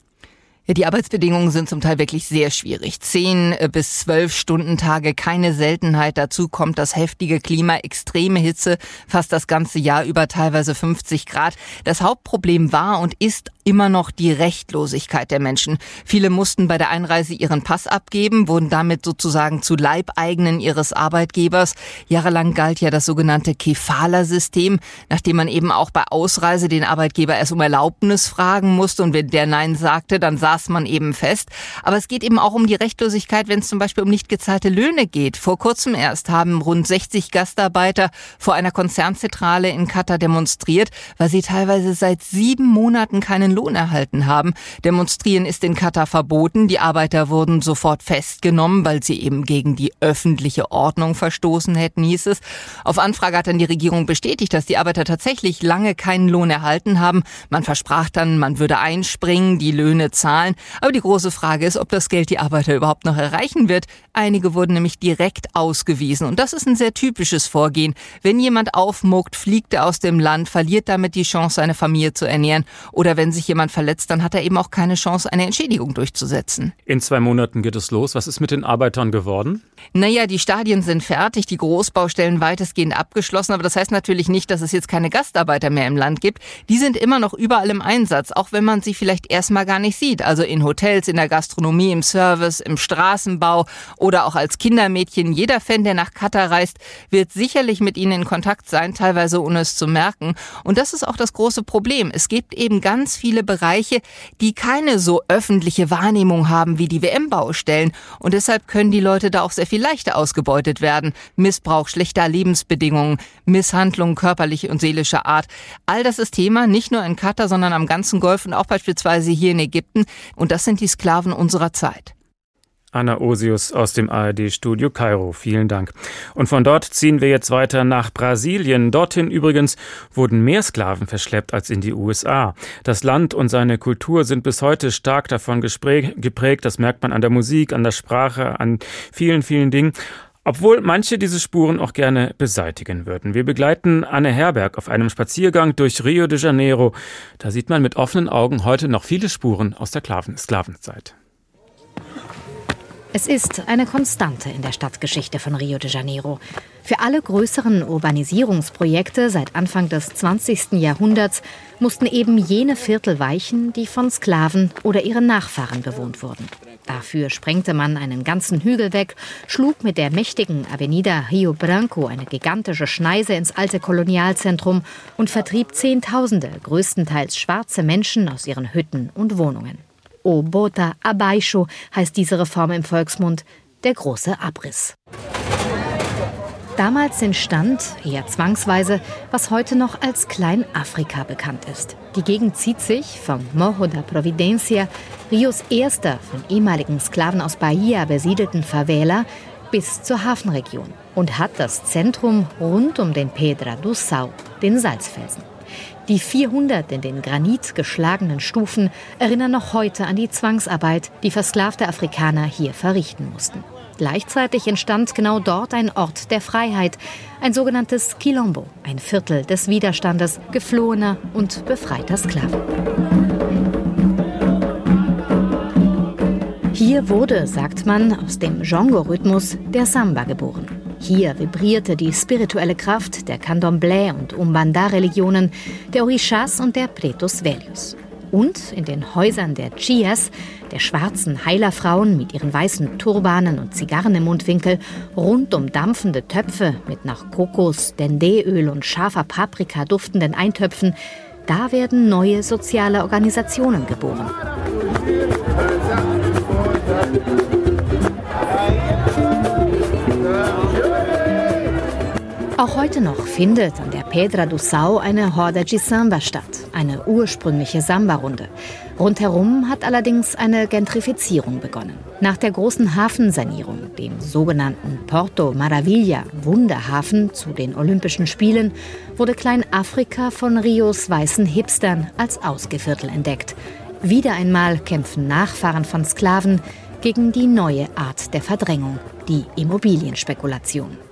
Ja, die Arbeitsbedingungen sind zum Teil wirklich sehr schwierig. Zehn äh, bis zwölf Stunden Tage, keine Seltenheit. Dazu kommt das heftige Klima, extreme Hitze, fast das ganze Jahr über teilweise 50 Grad. Das Hauptproblem war und ist immer noch die Rechtlosigkeit der Menschen. Viele mussten bei der Einreise ihren Pass abgeben, wurden damit sozusagen zu Leibeigenen ihres Arbeitgebers. Jahrelang galt ja das sogenannte Kefala-System, nachdem man eben auch bei Ausreise den Arbeitgeber erst um Erlaubnis fragen musste und wenn der Nein sagte, dann saß man eben fest. Aber es geht eben auch um die Rechtlosigkeit, wenn es zum Beispiel um nicht gezahlte Löhne geht. Vor kurzem erst haben rund 60 Gastarbeiter vor einer Konzernzentrale in Katar demonstriert, weil sie teilweise seit sieben Monaten keinen Lohn erhalten haben. Demonstrieren ist in Katar verboten. Die Arbeiter wurden sofort festgenommen, weil sie eben gegen die öffentliche Ordnung verstoßen hätten, hieß es. Auf Anfrage hat dann die Regierung bestätigt, dass die Arbeiter tatsächlich lange keinen Lohn erhalten haben. Man versprach dann, man würde einspringen, die Löhne zahlen. Aber die große Frage ist, ob das Geld die Arbeiter überhaupt noch erreichen wird. Einige wurden nämlich direkt ausgewiesen. Und das ist ein sehr typisches Vorgehen. Wenn jemand aufmuckt, fliegt er aus dem Land, verliert damit die Chance, seine Familie zu ernähren. Oder wenn sich jemand verletzt, dann hat er eben auch keine Chance, eine Entschädigung durchzusetzen. In zwei Monaten geht es los. Was ist mit den Arbeitern geworden? Naja, die Stadien sind fertig, die Großbaustellen weitestgehend abgeschlossen, aber das heißt natürlich nicht, dass es jetzt keine Gastarbeiter mehr im Land gibt. Die sind immer noch überall im Einsatz, auch wenn man sie vielleicht erstmal gar nicht sieht. Also in Hotels, in der Gastronomie, im Service, im Straßenbau oder auch als Kindermädchen. Jeder Fan, der nach Katar reist, wird sicherlich mit ihnen in Kontakt sein, teilweise ohne es zu merken. Und das ist auch das große Problem. Es gibt eben ganz viele Bereiche, die keine so öffentliche Wahrnehmung haben wie die WM-Baustellen. Und deshalb können die Leute da auch sehr viel leichter ausgebeutet werden. Missbrauch schlechter Lebensbedingungen, Misshandlungen körperlicher und seelischer Art. All das ist Thema, nicht nur in Katar, sondern am ganzen Golf und auch beispielsweise hier in Ägypten. Und das sind die Sklaven unserer Zeit. Anna Osius aus dem ARD-Studio Kairo. Vielen Dank. Und von dort ziehen wir jetzt weiter nach Brasilien. Dorthin übrigens wurden mehr Sklaven verschleppt als in die USA. Das Land und seine Kultur sind bis heute stark davon geprägt. Das merkt man an der Musik, an der Sprache, an vielen, vielen Dingen. Obwohl manche diese Spuren auch gerne beseitigen würden. Wir begleiten Anne Herberg auf einem Spaziergang durch Rio de Janeiro. Da sieht man mit offenen Augen heute noch viele Spuren aus der Sklavenzeit. Es ist eine Konstante in der Stadtgeschichte von Rio de Janeiro. Für alle größeren Urbanisierungsprojekte seit Anfang des 20. Jahrhunderts mussten eben jene Viertel weichen, die von Sklaven oder ihren Nachfahren bewohnt wurden. Dafür sprengte man einen ganzen Hügel weg, schlug mit der mächtigen Avenida Rio Branco eine gigantische Schneise ins alte Kolonialzentrum und vertrieb Zehntausende, größtenteils schwarze Menschen aus ihren Hütten und Wohnungen. O Bota Abaixo heißt diese Reform im Volksmund, der große Abriss. Damals entstand, eher zwangsweise, was heute noch als Kleinafrika bekannt ist. Die Gegend zieht sich vom Morro da Providencia, Rios erster von ehemaligen Sklaven aus Bahia besiedelten Favela, bis zur Hafenregion und hat das Zentrum rund um den Pedra do Sal, den Salzfelsen. Die 400 in den Granit geschlagenen Stufen erinnern noch heute an die Zwangsarbeit, die versklavte Afrikaner hier verrichten mussten. Gleichzeitig entstand genau dort ein Ort der Freiheit, ein sogenanntes Quilombo, ein Viertel des Widerstandes geflohener und befreiter Sklaven. Hier wurde, sagt man, aus dem Django-Rhythmus der Samba geboren. Hier vibrierte die spirituelle Kraft der Candomblé und Umbanda-Religionen, der Orishas und der Pretos Velios. Und in den Häusern der Chias, der schwarzen Heilerfrauen mit ihren weißen Turbanen und Zigarren im Mundwinkel, rund um dampfende Töpfe mit nach Kokos, Dendeöl und scharfer Paprika duftenden Eintöpfen, da werden neue soziale Organisationen geboren. Auch heute noch findet an der Pedra do Sal eine Horda de Samba statt, eine ursprüngliche Samba-Runde. Rundherum hat allerdings eine Gentrifizierung begonnen. Nach der großen Hafensanierung, dem sogenannten Porto Maravilla Wunderhafen zu den Olympischen Spielen, wurde Kleinafrika von Rios weißen Hipstern als Ausgeviertel entdeckt. Wieder einmal kämpfen Nachfahren von Sklaven gegen die neue Art der Verdrängung, die Immobilienspekulation.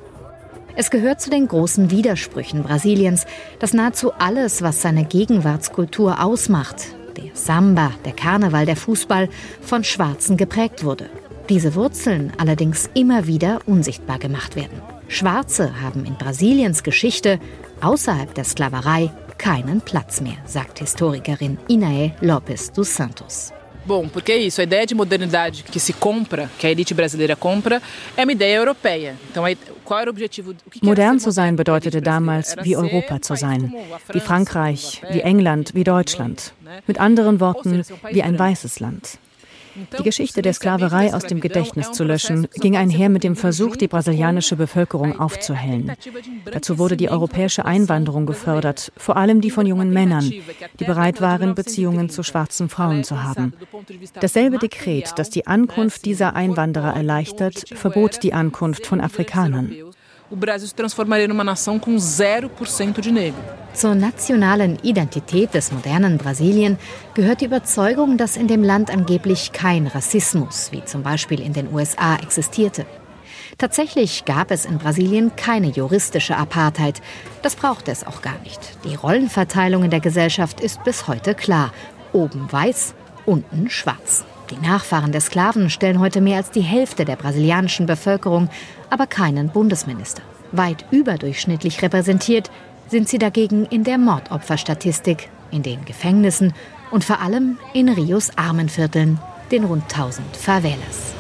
Es gehört zu den großen Widersprüchen Brasiliens, dass nahezu alles, was seine Gegenwartskultur ausmacht, der Samba, der Karneval, der Fußball, von Schwarzen geprägt wurde. Diese Wurzeln allerdings immer wieder unsichtbar gemacht werden. Schwarze haben in Brasiliens Geschichte außerhalb der Sklaverei keinen Platz mehr, sagt Historikerin Inae Lopes dos Santos. Bom, porque é isso, a ideia de modernidade que se compra, que a elite brasileira compra, é uma ideia europeia. Então, qual era o objetivo? Modern zu sein bedeutete damals, wie Europa zu sein. Wie Frankreich, wie England, wie Deutschland. Mit anderen Worten, wie ein weißes Land. Die Geschichte der Sklaverei aus dem Gedächtnis zu löschen, ging einher mit dem Versuch, die brasilianische Bevölkerung aufzuhellen. Dazu wurde die europäische Einwanderung gefördert, vor allem die von jungen Männern, die bereit waren, Beziehungen zu schwarzen Frauen zu haben. Dasselbe Dekret, das die Ankunft dieser Einwanderer erleichtert, verbot die Ankunft von Afrikanern o Brasil se transformaria numa nação com 0% de negro. Zur nationalen Identität des modernen Brasilien gehört die Überzeugung, dass in dem Land angeblich kein Rassismus, wie zum Beispiel in den USA, existierte. Tatsächlich gab es in Brasilien keine juristische Apartheid. Das braucht es auch gar nicht. Die Rollenverteilung in der Gesellschaft ist bis heute klar. Oben weiß, unten schwarz. Die Nachfahren der Sklaven stellen heute mehr als die Hälfte der brasilianischen Bevölkerung, aber keinen Bundesminister. Weit überdurchschnittlich repräsentiert sind sie dagegen in der Mordopferstatistik, in den Gefängnissen und vor allem in Rios Armenvierteln, den rund 1000 Favelas.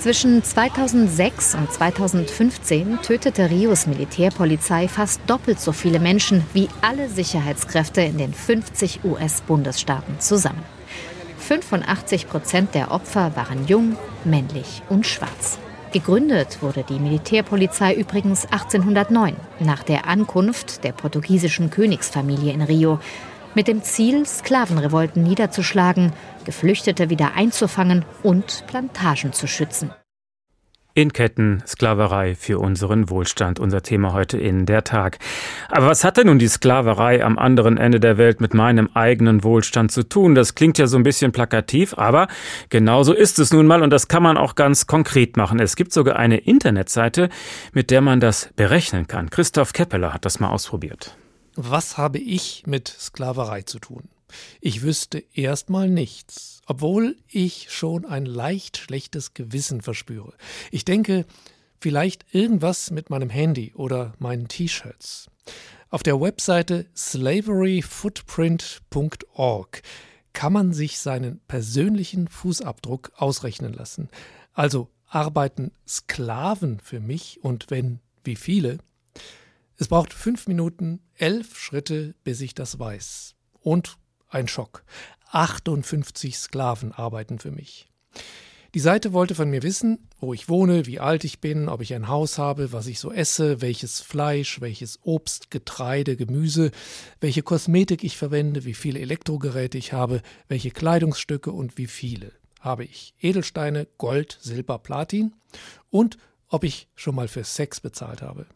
Zwischen 2006 und 2015 tötete Rios Militärpolizei fast doppelt so viele Menschen wie alle Sicherheitskräfte in den 50 US-Bundesstaaten zusammen. 85 Prozent der Opfer waren jung, männlich und schwarz. Gegründet wurde die Militärpolizei übrigens 1809 nach der Ankunft der portugiesischen Königsfamilie in Rio mit dem Ziel, Sklavenrevolten niederzuschlagen, Geflüchtete wieder einzufangen und Plantagen zu schützen. In Ketten Sklaverei für unseren Wohlstand, unser Thema heute in der Tag. Aber was hat denn nun die Sklaverei am anderen Ende der Welt mit meinem eigenen Wohlstand zu tun? Das klingt ja so ein bisschen plakativ, aber genauso ist es nun mal und das kann man auch ganz konkret machen. Es gibt sogar eine Internetseite, mit der man das berechnen kann. Christoph Keppeler hat das mal ausprobiert. Was habe ich mit Sklaverei zu tun? Ich wüsste erstmal nichts obwohl ich schon ein leicht schlechtes Gewissen verspüre. Ich denke, vielleicht irgendwas mit meinem Handy oder meinen T-Shirts. Auf der Webseite slaveryfootprint.org kann man sich seinen persönlichen Fußabdruck ausrechnen lassen. Also arbeiten Sklaven für mich und wenn, wie viele? Es braucht fünf Minuten, elf Schritte, bis ich das weiß. Und ein Schock. 58 Sklaven arbeiten für mich. Die Seite wollte von mir wissen, wo ich wohne, wie alt ich bin, ob ich ein Haus habe, was ich so esse, welches Fleisch, welches Obst, Getreide, Gemüse, welche Kosmetik ich verwende, wie viele Elektrogeräte ich habe, welche Kleidungsstücke und wie viele habe ich. Edelsteine, Gold, Silber, Platin und ob ich schon mal für Sex bezahlt habe.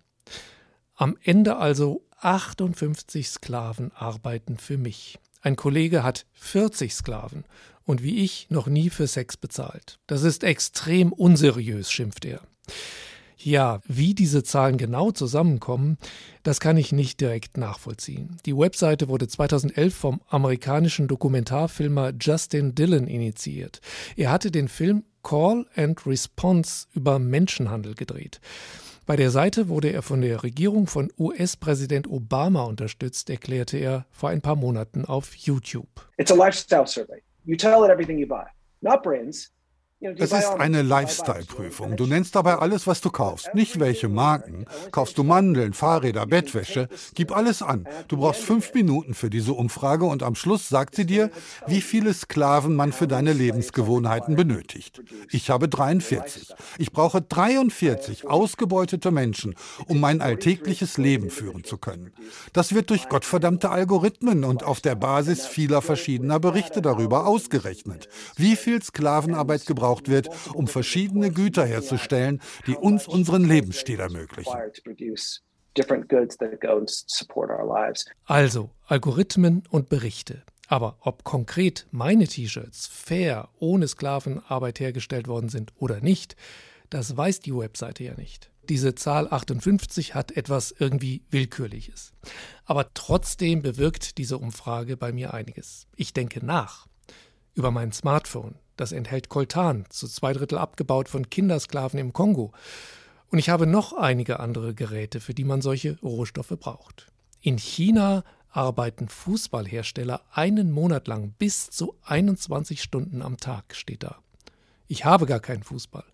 Am Ende also 58 Sklaven arbeiten für mich. Ein Kollege hat 40 Sklaven und wie ich noch nie für Sex bezahlt. Das ist extrem unseriös, schimpft er. Ja, wie diese Zahlen genau zusammenkommen, das kann ich nicht direkt nachvollziehen. Die Webseite wurde 2011 vom amerikanischen Dokumentarfilmer Justin Dillon initiiert. Er hatte den Film Call and Response über Menschenhandel gedreht. Bei der Seite wurde er von der Regierung von US-Präsident Obama unterstützt, erklärte er vor ein paar Monaten auf YouTube. It's a lifestyle survey. You tell it everything you buy. Not brands, es ist eine Lifestyle-Prüfung. Du nennst dabei alles, was du kaufst, nicht welche Marken. Kaufst du Mandeln, Fahrräder, Bettwäsche, gib alles an. Du brauchst fünf Minuten für diese Umfrage und am Schluss sagt sie dir, wie viele Sklaven man für deine Lebensgewohnheiten benötigt. Ich habe 43. Ich brauche 43 ausgebeutete Menschen, um mein alltägliches Leben führen zu können. Das wird durch gottverdammte Algorithmen und auf der Basis vieler verschiedener Berichte darüber ausgerechnet, wie viel Sklavenarbeit gebraucht gebraucht wird, um verschiedene Güter herzustellen, die uns unseren Lebensstil ermöglichen. Also Algorithmen und Berichte. Aber ob konkret meine T-Shirts fair ohne Sklavenarbeit hergestellt worden sind oder nicht, das weiß die Webseite ja nicht. Diese Zahl 58 hat etwas irgendwie Willkürliches. Aber trotzdem bewirkt diese Umfrage bei mir einiges. Ich denke nach über mein Smartphone, das enthält Coltan, zu zwei Drittel abgebaut von Kindersklaven im Kongo. Und ich habe noch einige andere Geräte, für die man solche Rohstoffe braucht. In China arbeiten Fußballhersteller einen Monat lang bis zu 21 Stunden am Tag, steht da. Ich habe gar keinen Fußball.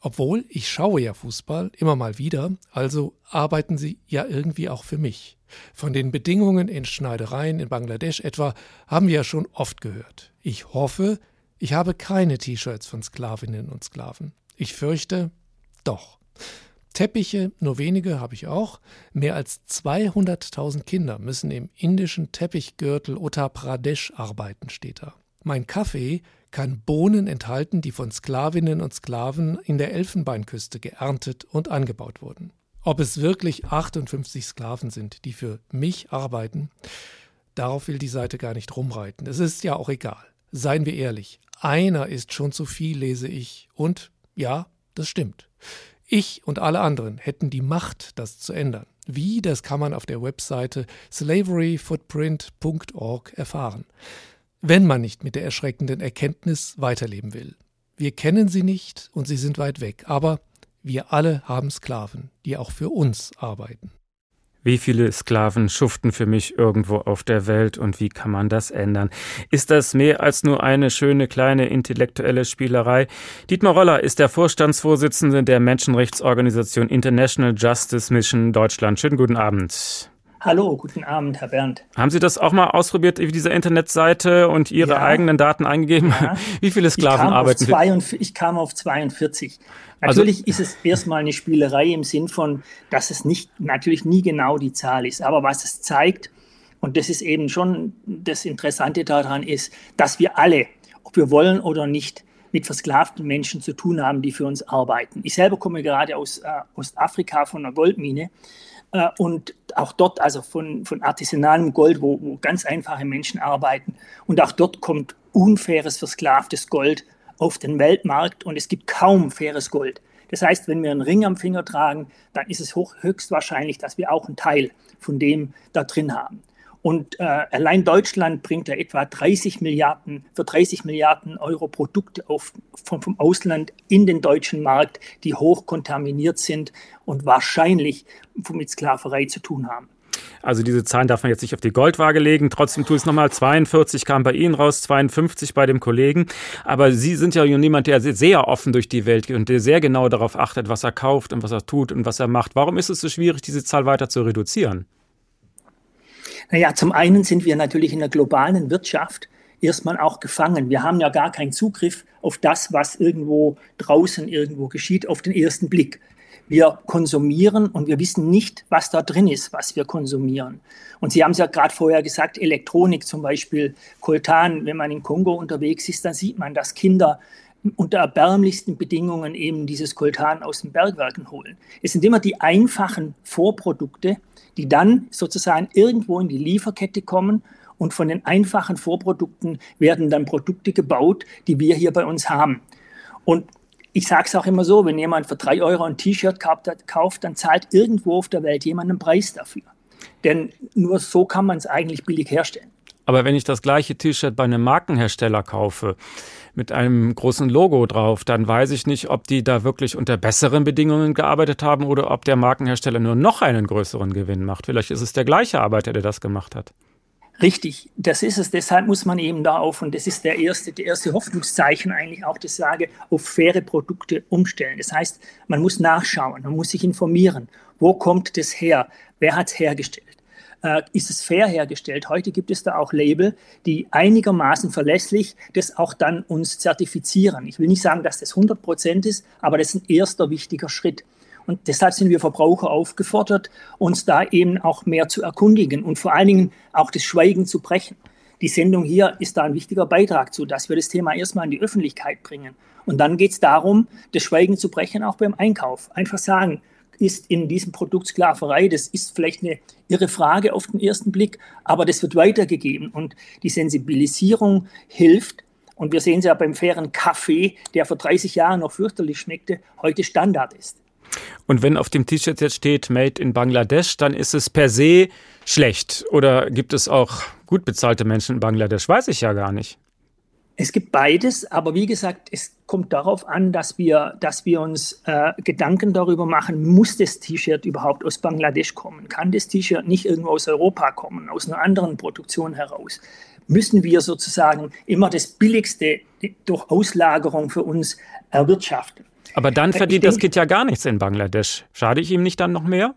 Obwohl, ich schaue ja Fußball immer mal wieder, also arbeiten sie ja irgendwie auch für mich. Von den Bedingungen in Schneidereien in Bangladesch etwa haben wir ja schon oft gehört. Ich hoffe, Ich habe keine T-Shirts von Sklavinnen und Sklaven. Ich fürchte, doch. Teppiche, nur wenige habe ich auch. Mehr als 200.000 Kinder müssen im indischen Teppichgürtel Uttar Pradesh arbeiten, steht da. Mein Kaffee kann Bohnen enthalten, die von Sklavinnen und Sklaven in der Elfenbeinküste geerntet und angebaut wurden. Ob es wirklich 58 Sklaven sind, die für mich arbeiten, darauf will die Seite gar nicht rumreiten. Es ist ja auch egal. Seien wir ehrlich, einer ist schon zu viel, lese ich. Und ja, das stimmt. Ich und alle anderen hätten die Macht, das zu ändern. Wie, das kann man auf der Webseite slaveryfootprint.org erfahren wenn man nicht mit der erschreckenden Erkenntnis weiterleben will. Wir kennen sie nicht und sie sind weit weg, aber wir alle haben Sklaven, die auch für uns arbeiten. Wie viele Sklaven schuften für mich irgendwo auf der Welt und wie kann man das ändern? Ist das mehr als nur eine schöne kleine intellektuelle Spielerei? Dietmar Roller ist der Vorstandsvorsitzende der Menschenrechtsorganisation International Justice Mission Deutschland. Schönen guten Abend. Hallo, guten Abend, Herr Bernd. Haben Sie das auch mal ausprobiert, wie diese Internetseite und Ihre ja. eigenen Daten eingegeben? Ja. *laughs* Wie viele Sklaven arbeiten Sie? Ich kam auf 42. Also natürlich also, ist es erstmal eine Spielerei im Sinn von, dass es nicht, natürlich nie genau die Zahl ist. Aber was es zeigt, und das ist eben schon das Interessante daran ist, dass wir alle, ob wir wollen oder nicht, mit versklavten Menschen zu tun haben, die für uns arbeiten. Ich selber komme gerade aus äh, Ostafrika von einer Goldmine äh, und auch dort, also von, von artisanalem Gold, wo, wo ganz einfache Menschen arbeiten. Und auch dort kommt unfaires, versklavtes Gold auf den Weltmarkt und es gibt kaum faires Gold. Das heißt, wenn wir einen Ring am Finger tragen, dann ist es hoch, höchstwahrscheinlich, dass wir auch einen Teil von dem da drin haben. Und äh, allein Deutschland bringt ja etwa 30 Milliarden, für 30 Milliarden Euro Produkte auf, vom, vom Ausland in den deutschen Markt, die hoch kontaminiert sind und wahrscheinlich mit Sklaverei zu tun haben. Also diese Zahlen darf man jetzt nicht auf die Goldwaage legen. Trotzdem tue ich es nochmal. 42 kam bei Ihnen raus, 52 bei dem Kollegen. Aber Sie sind ja jemand, der sehr offen durch die Welt geht und der sehr genau darauf achtet, was er kauft und was er tut und was er macht. Warum ist es so schwierig, diese Zahl weiter zu reduzieren? Naja, zum einen sind wir natürlich in der globalen Wirtschaft erstmal auch gefangen. Wir haben ja gar keinen Zugriff auf das, was irgendwo draußen irgendwo geschieht, auf den ersten Blick. Wir konsumieren und wir wissen nicht, was da drin ist, was wir konsumieren. Und Sie haben es ja gerade vorher gesagt, Elektronik zum Beispiel, Koltan, wenn man in Kongo unterwegs ist, dann sieht man, dass Kinder unter erbärmlichsten Bedingungen eben dieses Koltan aus den Bergwerken holen. Es sind immer die einfachen Vorprodukte, die dann sozusagen irgendwo in die Lieferkette kommen und von den einfachen Vorprodukten werden dann Produkte gebaut, die wir hier bei uns haben. Und ich sage es auch immer so, wenn jemand für drei Euro ein T-Shirt kauft, dann zahlt irgendwo auf der Welt jemand einen Preis dafür. Denn nur so kann man es eigentlich billig herstellen. Aber wenn ich das gleiche T-Shirt bei einem Markenhersteller kaufe, mit einem großen Logo drauf, dann weiß ich nicht, ob die da wirklich unter besseren Bedingungen gearbeitet haben oder ob der Markenhersteller nur noch einen größeren Gewinn macht. Vielleicht ist es der gleiche Arbeiter, der das gemacht hat. Richtig, das ist es. Deshalb muss man eben da auf, und das ist der erste, der erste Hoffnungszeichen eigentlich auch, das sage, auf faire Produkte umstellen. Das heißt, man muss nachschauen, man muss sich informieren. Wo kommt das her? Wer hat es hergestellt? Äh, ist es fair hergestellt? Heute gibt es da auch Label, die einigermaßen verlässlich das auch dann uns zertifizieren. Ich will nicht sagen, dass das 100 Prozent ist, aber das ist ein erster wichtiger Schritt. Und deshalb sind wir Verbraucher aufgefordert, uns da eben auch mehr zu erkundigen und vor allen Dingen auch das Schweigen zu brechen. Die Sendung hier ist da ein wichtiger Beitrag zu, dass wir das Thema erstmal in die Öffentlichkeit bringen. Und dann geht es darum, das Schweigen zu brechen, auch beim Einkauf. Einfach sagen, ist in diesem Produkt Sklaverei, das ist vielleicht eine irre Frage auf den ersten Blick, aber das wird weitergegeben. Und die Sensibilisierung hilft, und wir sehen es ja beim fairen Kaffee, der vor 30 Jahren noch fürchterlich schmeckte, heute Standard ist. Und wenn auf dem T-Shirt jetzt steht Made in Bangladesch, dann ist es per se schlecht. Oder gibt es auch gut bezahlte Menschen in Bangladesch? Weiß ich ja gar nicht. Es gibt beides, aber wie gesagt, es kommt darauf an, dass wir, dass wir uns äh, Gedanken darüber machen, muss das T-Shirt überhaupt aus Bangladesch kommen? Kann das T-Shirt nicht irgendwo aus Europa kommen, aus einer anderen Produktion heraus? Müssen wir sozusagen immer das Billigste durch Auslagerung für uns erwirtschaften? Aber dann verdient das Kind ja gar nichts in Bangladesch. Schade ich ihm nicht dann noch mehr?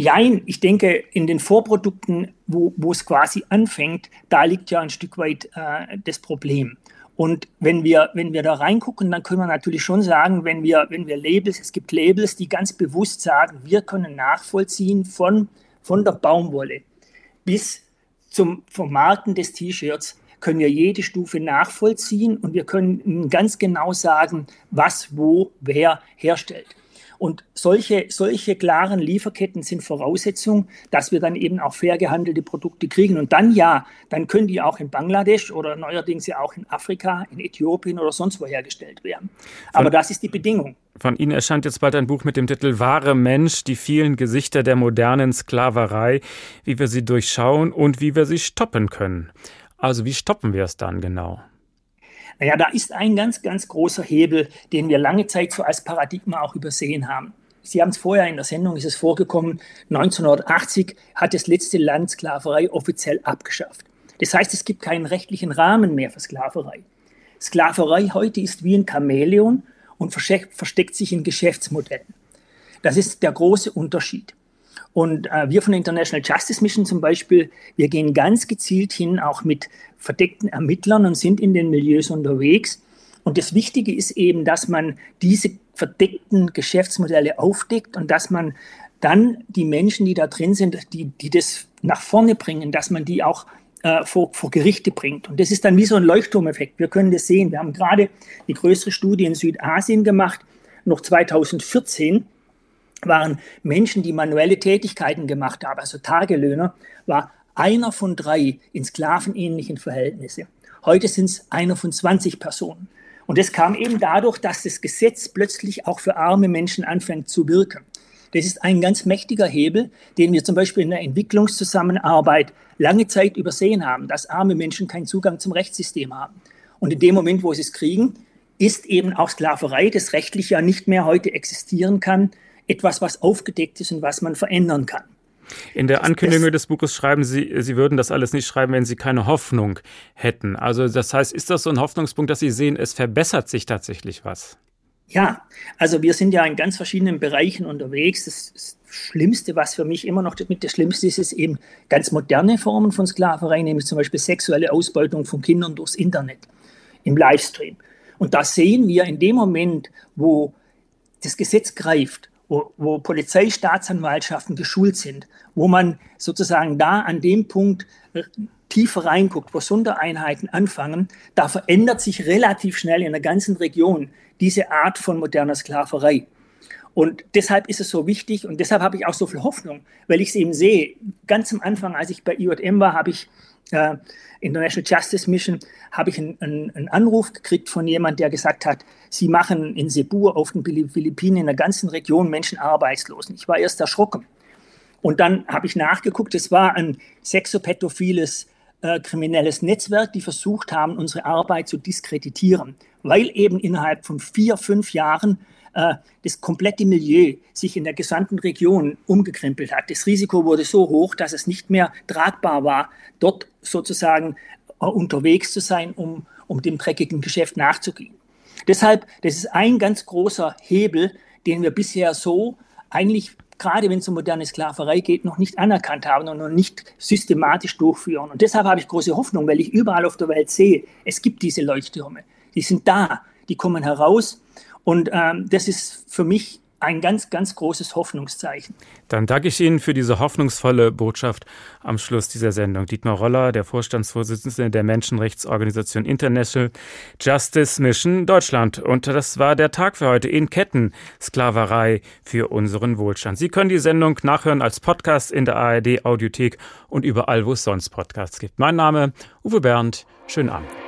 Jein, ich denke, in den Vorprodukten, wo, wo es quasi anfängt, da liegt ja ein Stück weit äh, das Problem. Und wenn wir, wenn wir da reingucken, dann können wir natürlich schon sagen, wenn wir, wenn wir Labels, es gibt Labels, die ganz bewusst sagen, wir können nachvollziehen von, von der Baumwolle bis zum Vermarkten des T-Shirts, können wir jede Stufe nachvollziehen und wir können ganz genau sagen, was, wo, wer herstellt. Und solche, solche klaren Lieferketten sind Voraussetzung, dass wir dann eben auch fair gehandelte Produkte kriegen. Und dann ja, dann können die auch in Bangladesch oder neuerdings ja auch in Afrika, in Äthiopien oder sonst wo hergestellt werden. Aber von, das ist die Bedingung. Von Ihnen erscheint jetzt bald ein Buch mit dem Titel Wahre Mensch, die vielen Gesichter der modernen Sklaverei, wie wir sie durchschauen und wie wir sie stoppen können. Also wie stoppen wir es dann genau? Naja, da ist ein ganz, ganz großer Hebel, den wir lange Zeit so als Paradigma auch übersehen haben. Sie haben es vorher in der Sendung, ist es vorgekommen, 1980 hat das letzte Land Sklaverei offiziell abgeschafft. Das heißt, es gibt keinen rechtlichen Rahmen mehr für Sklaverei. Sklaverei heute ist wie ein Chamäleon und versteckt sich in Geschäftsmodellen. Das ist der große Unterschied. Und äh, wir von der International Justice Mission zum Beispiel, wir gehen ganz gezielt hin, auch mit verdeckten Ermittlern und sind in den Milieus unterwegs. Und das Wichtige ist eben, dass man diese verdeckten Geschäftsmodelle aufdeckt und dass man dann die Menschen, die da drin sind, die, die das nach vorne bringen, dass man die auch äh, vor, vor Gerichte bringt. Und das ist dann wie so ein Leuchtturmeffekt. Wir können das sehen. Wir haben gerade die größere Studie in Südasien gemacht, noch 2014 waren Menschen, die manuelle Tätigkeiten gemacht haben, also Tagelöhner, war einer von drei in sklavenähnlichen Verhältnissen. Heute sind es einer von 20 Personen. Und das kam eben dadurch, dass das Gesetz plötzlich auch für arme Menschen anfängt zu wirken. Das ist ein ganz mächtiger Hebel, den wir zum Beispiel in der Entwicklungszusammenarbeit lange Zeit übersehen haben, dass arme Menschen keinen Zugang zum Rechtssystem haben. Und in dem Moment, wo sie es kriegen, ist eben auch Sklaverei, das rechtlich ja nicht mehr heute existieren kann, etwas, was aufgedeckt ist und was man verändern kann. In der Ankündigung des Buches schreiben Sie, Sie würden das alles nicht schreiben, wenn Sie keine Hoffnung hätten. Also das heißt, ist das so ein Hoffnungspunkt, dass Sie sehen, es verbessert sich tatsächlich was? Ja, also wir sind ja in ganz verschiedenen Bereichen unterwegs. Das, Schlimmste, was für mich immer noch mit das Schlimmste ist, ist eben ganz moderne Formen von Sklaverei, nämlich zum Beispiel sexuelle Ausbeutung von Kindern durchs Internet, im Livestream. Und da sehen wir in dem Moment, wo das Gesetz greift wo, wo Polizei, Staatsanwaltschaften geschult sind, wo man sozusagen da an dem Punkt äh, tiefer reinguckt, wo Sondereinheiten anfangen, da verändert sich relativ schnell in der ganzen Region diese Art von moderner Sklaverei. Und deshalb ist es so wichtig und deshalb habe ich auch so viel Hoffnung, weil ich es eben sehe. Ganz am Anfang, als ich bei IJM war, habe ich äh, International Justice Mission, habe ich einen, einen, Anruf gekriegt von jemand, der gesagt hat, sie machen in Cebu auf den Philippinen in der ganzen Region Menschen arbeitslos. Ich war erst erschrocken. Und dann habe ich nachgeguckt, es war ein sexopädophiles äh, kriminelles Netzwerk, die versucht haben, unsere Arbeit zu diskreditieren, weil eben innerhalb von vier, fünf Jahren das komplette Milieu sich in der gesamten Region umgekrempelt hat. Das Risiko wurde so hoch, dass es nicht mehr tragbar war, dort sozusagen äh, unterwegs zu sein, um, um dem dreckigen Geschäft nachzugehen. Deshalb, das ist ein ganz großer Hebel, den wir bisher so eigentlich gerade wenn es um moderne Sklaverei geht, noch nicht anerkannt haben und noch nicht systematisch durchführen. Und deshalb habe ich große Hoffnung, weil ich überall auf der Welt sehe, es gibt diese Leuchttürme. Die sind da, die kommen heraus und ähm, das ist für mich ein ganz, ganz großes Hoffnungszeichen. Dann danke ich Ihnen für diese hoffnungsvolle Botschaft am Schluss dieser Sendung. Dietmar Roller, der Vorstandsvorsitzende der Menschenrechtsorganisation International Justice Mission Deutschland. Und das war der Tag für heute in Ketten Sklaverei für unseren Wohlstand. Sie können die Sendung nachhören als Podcast in der ARD Audiothek und überall, wo es sonst Podcasts gibt. Mein Name Uwe Bernd. Schönen Abend.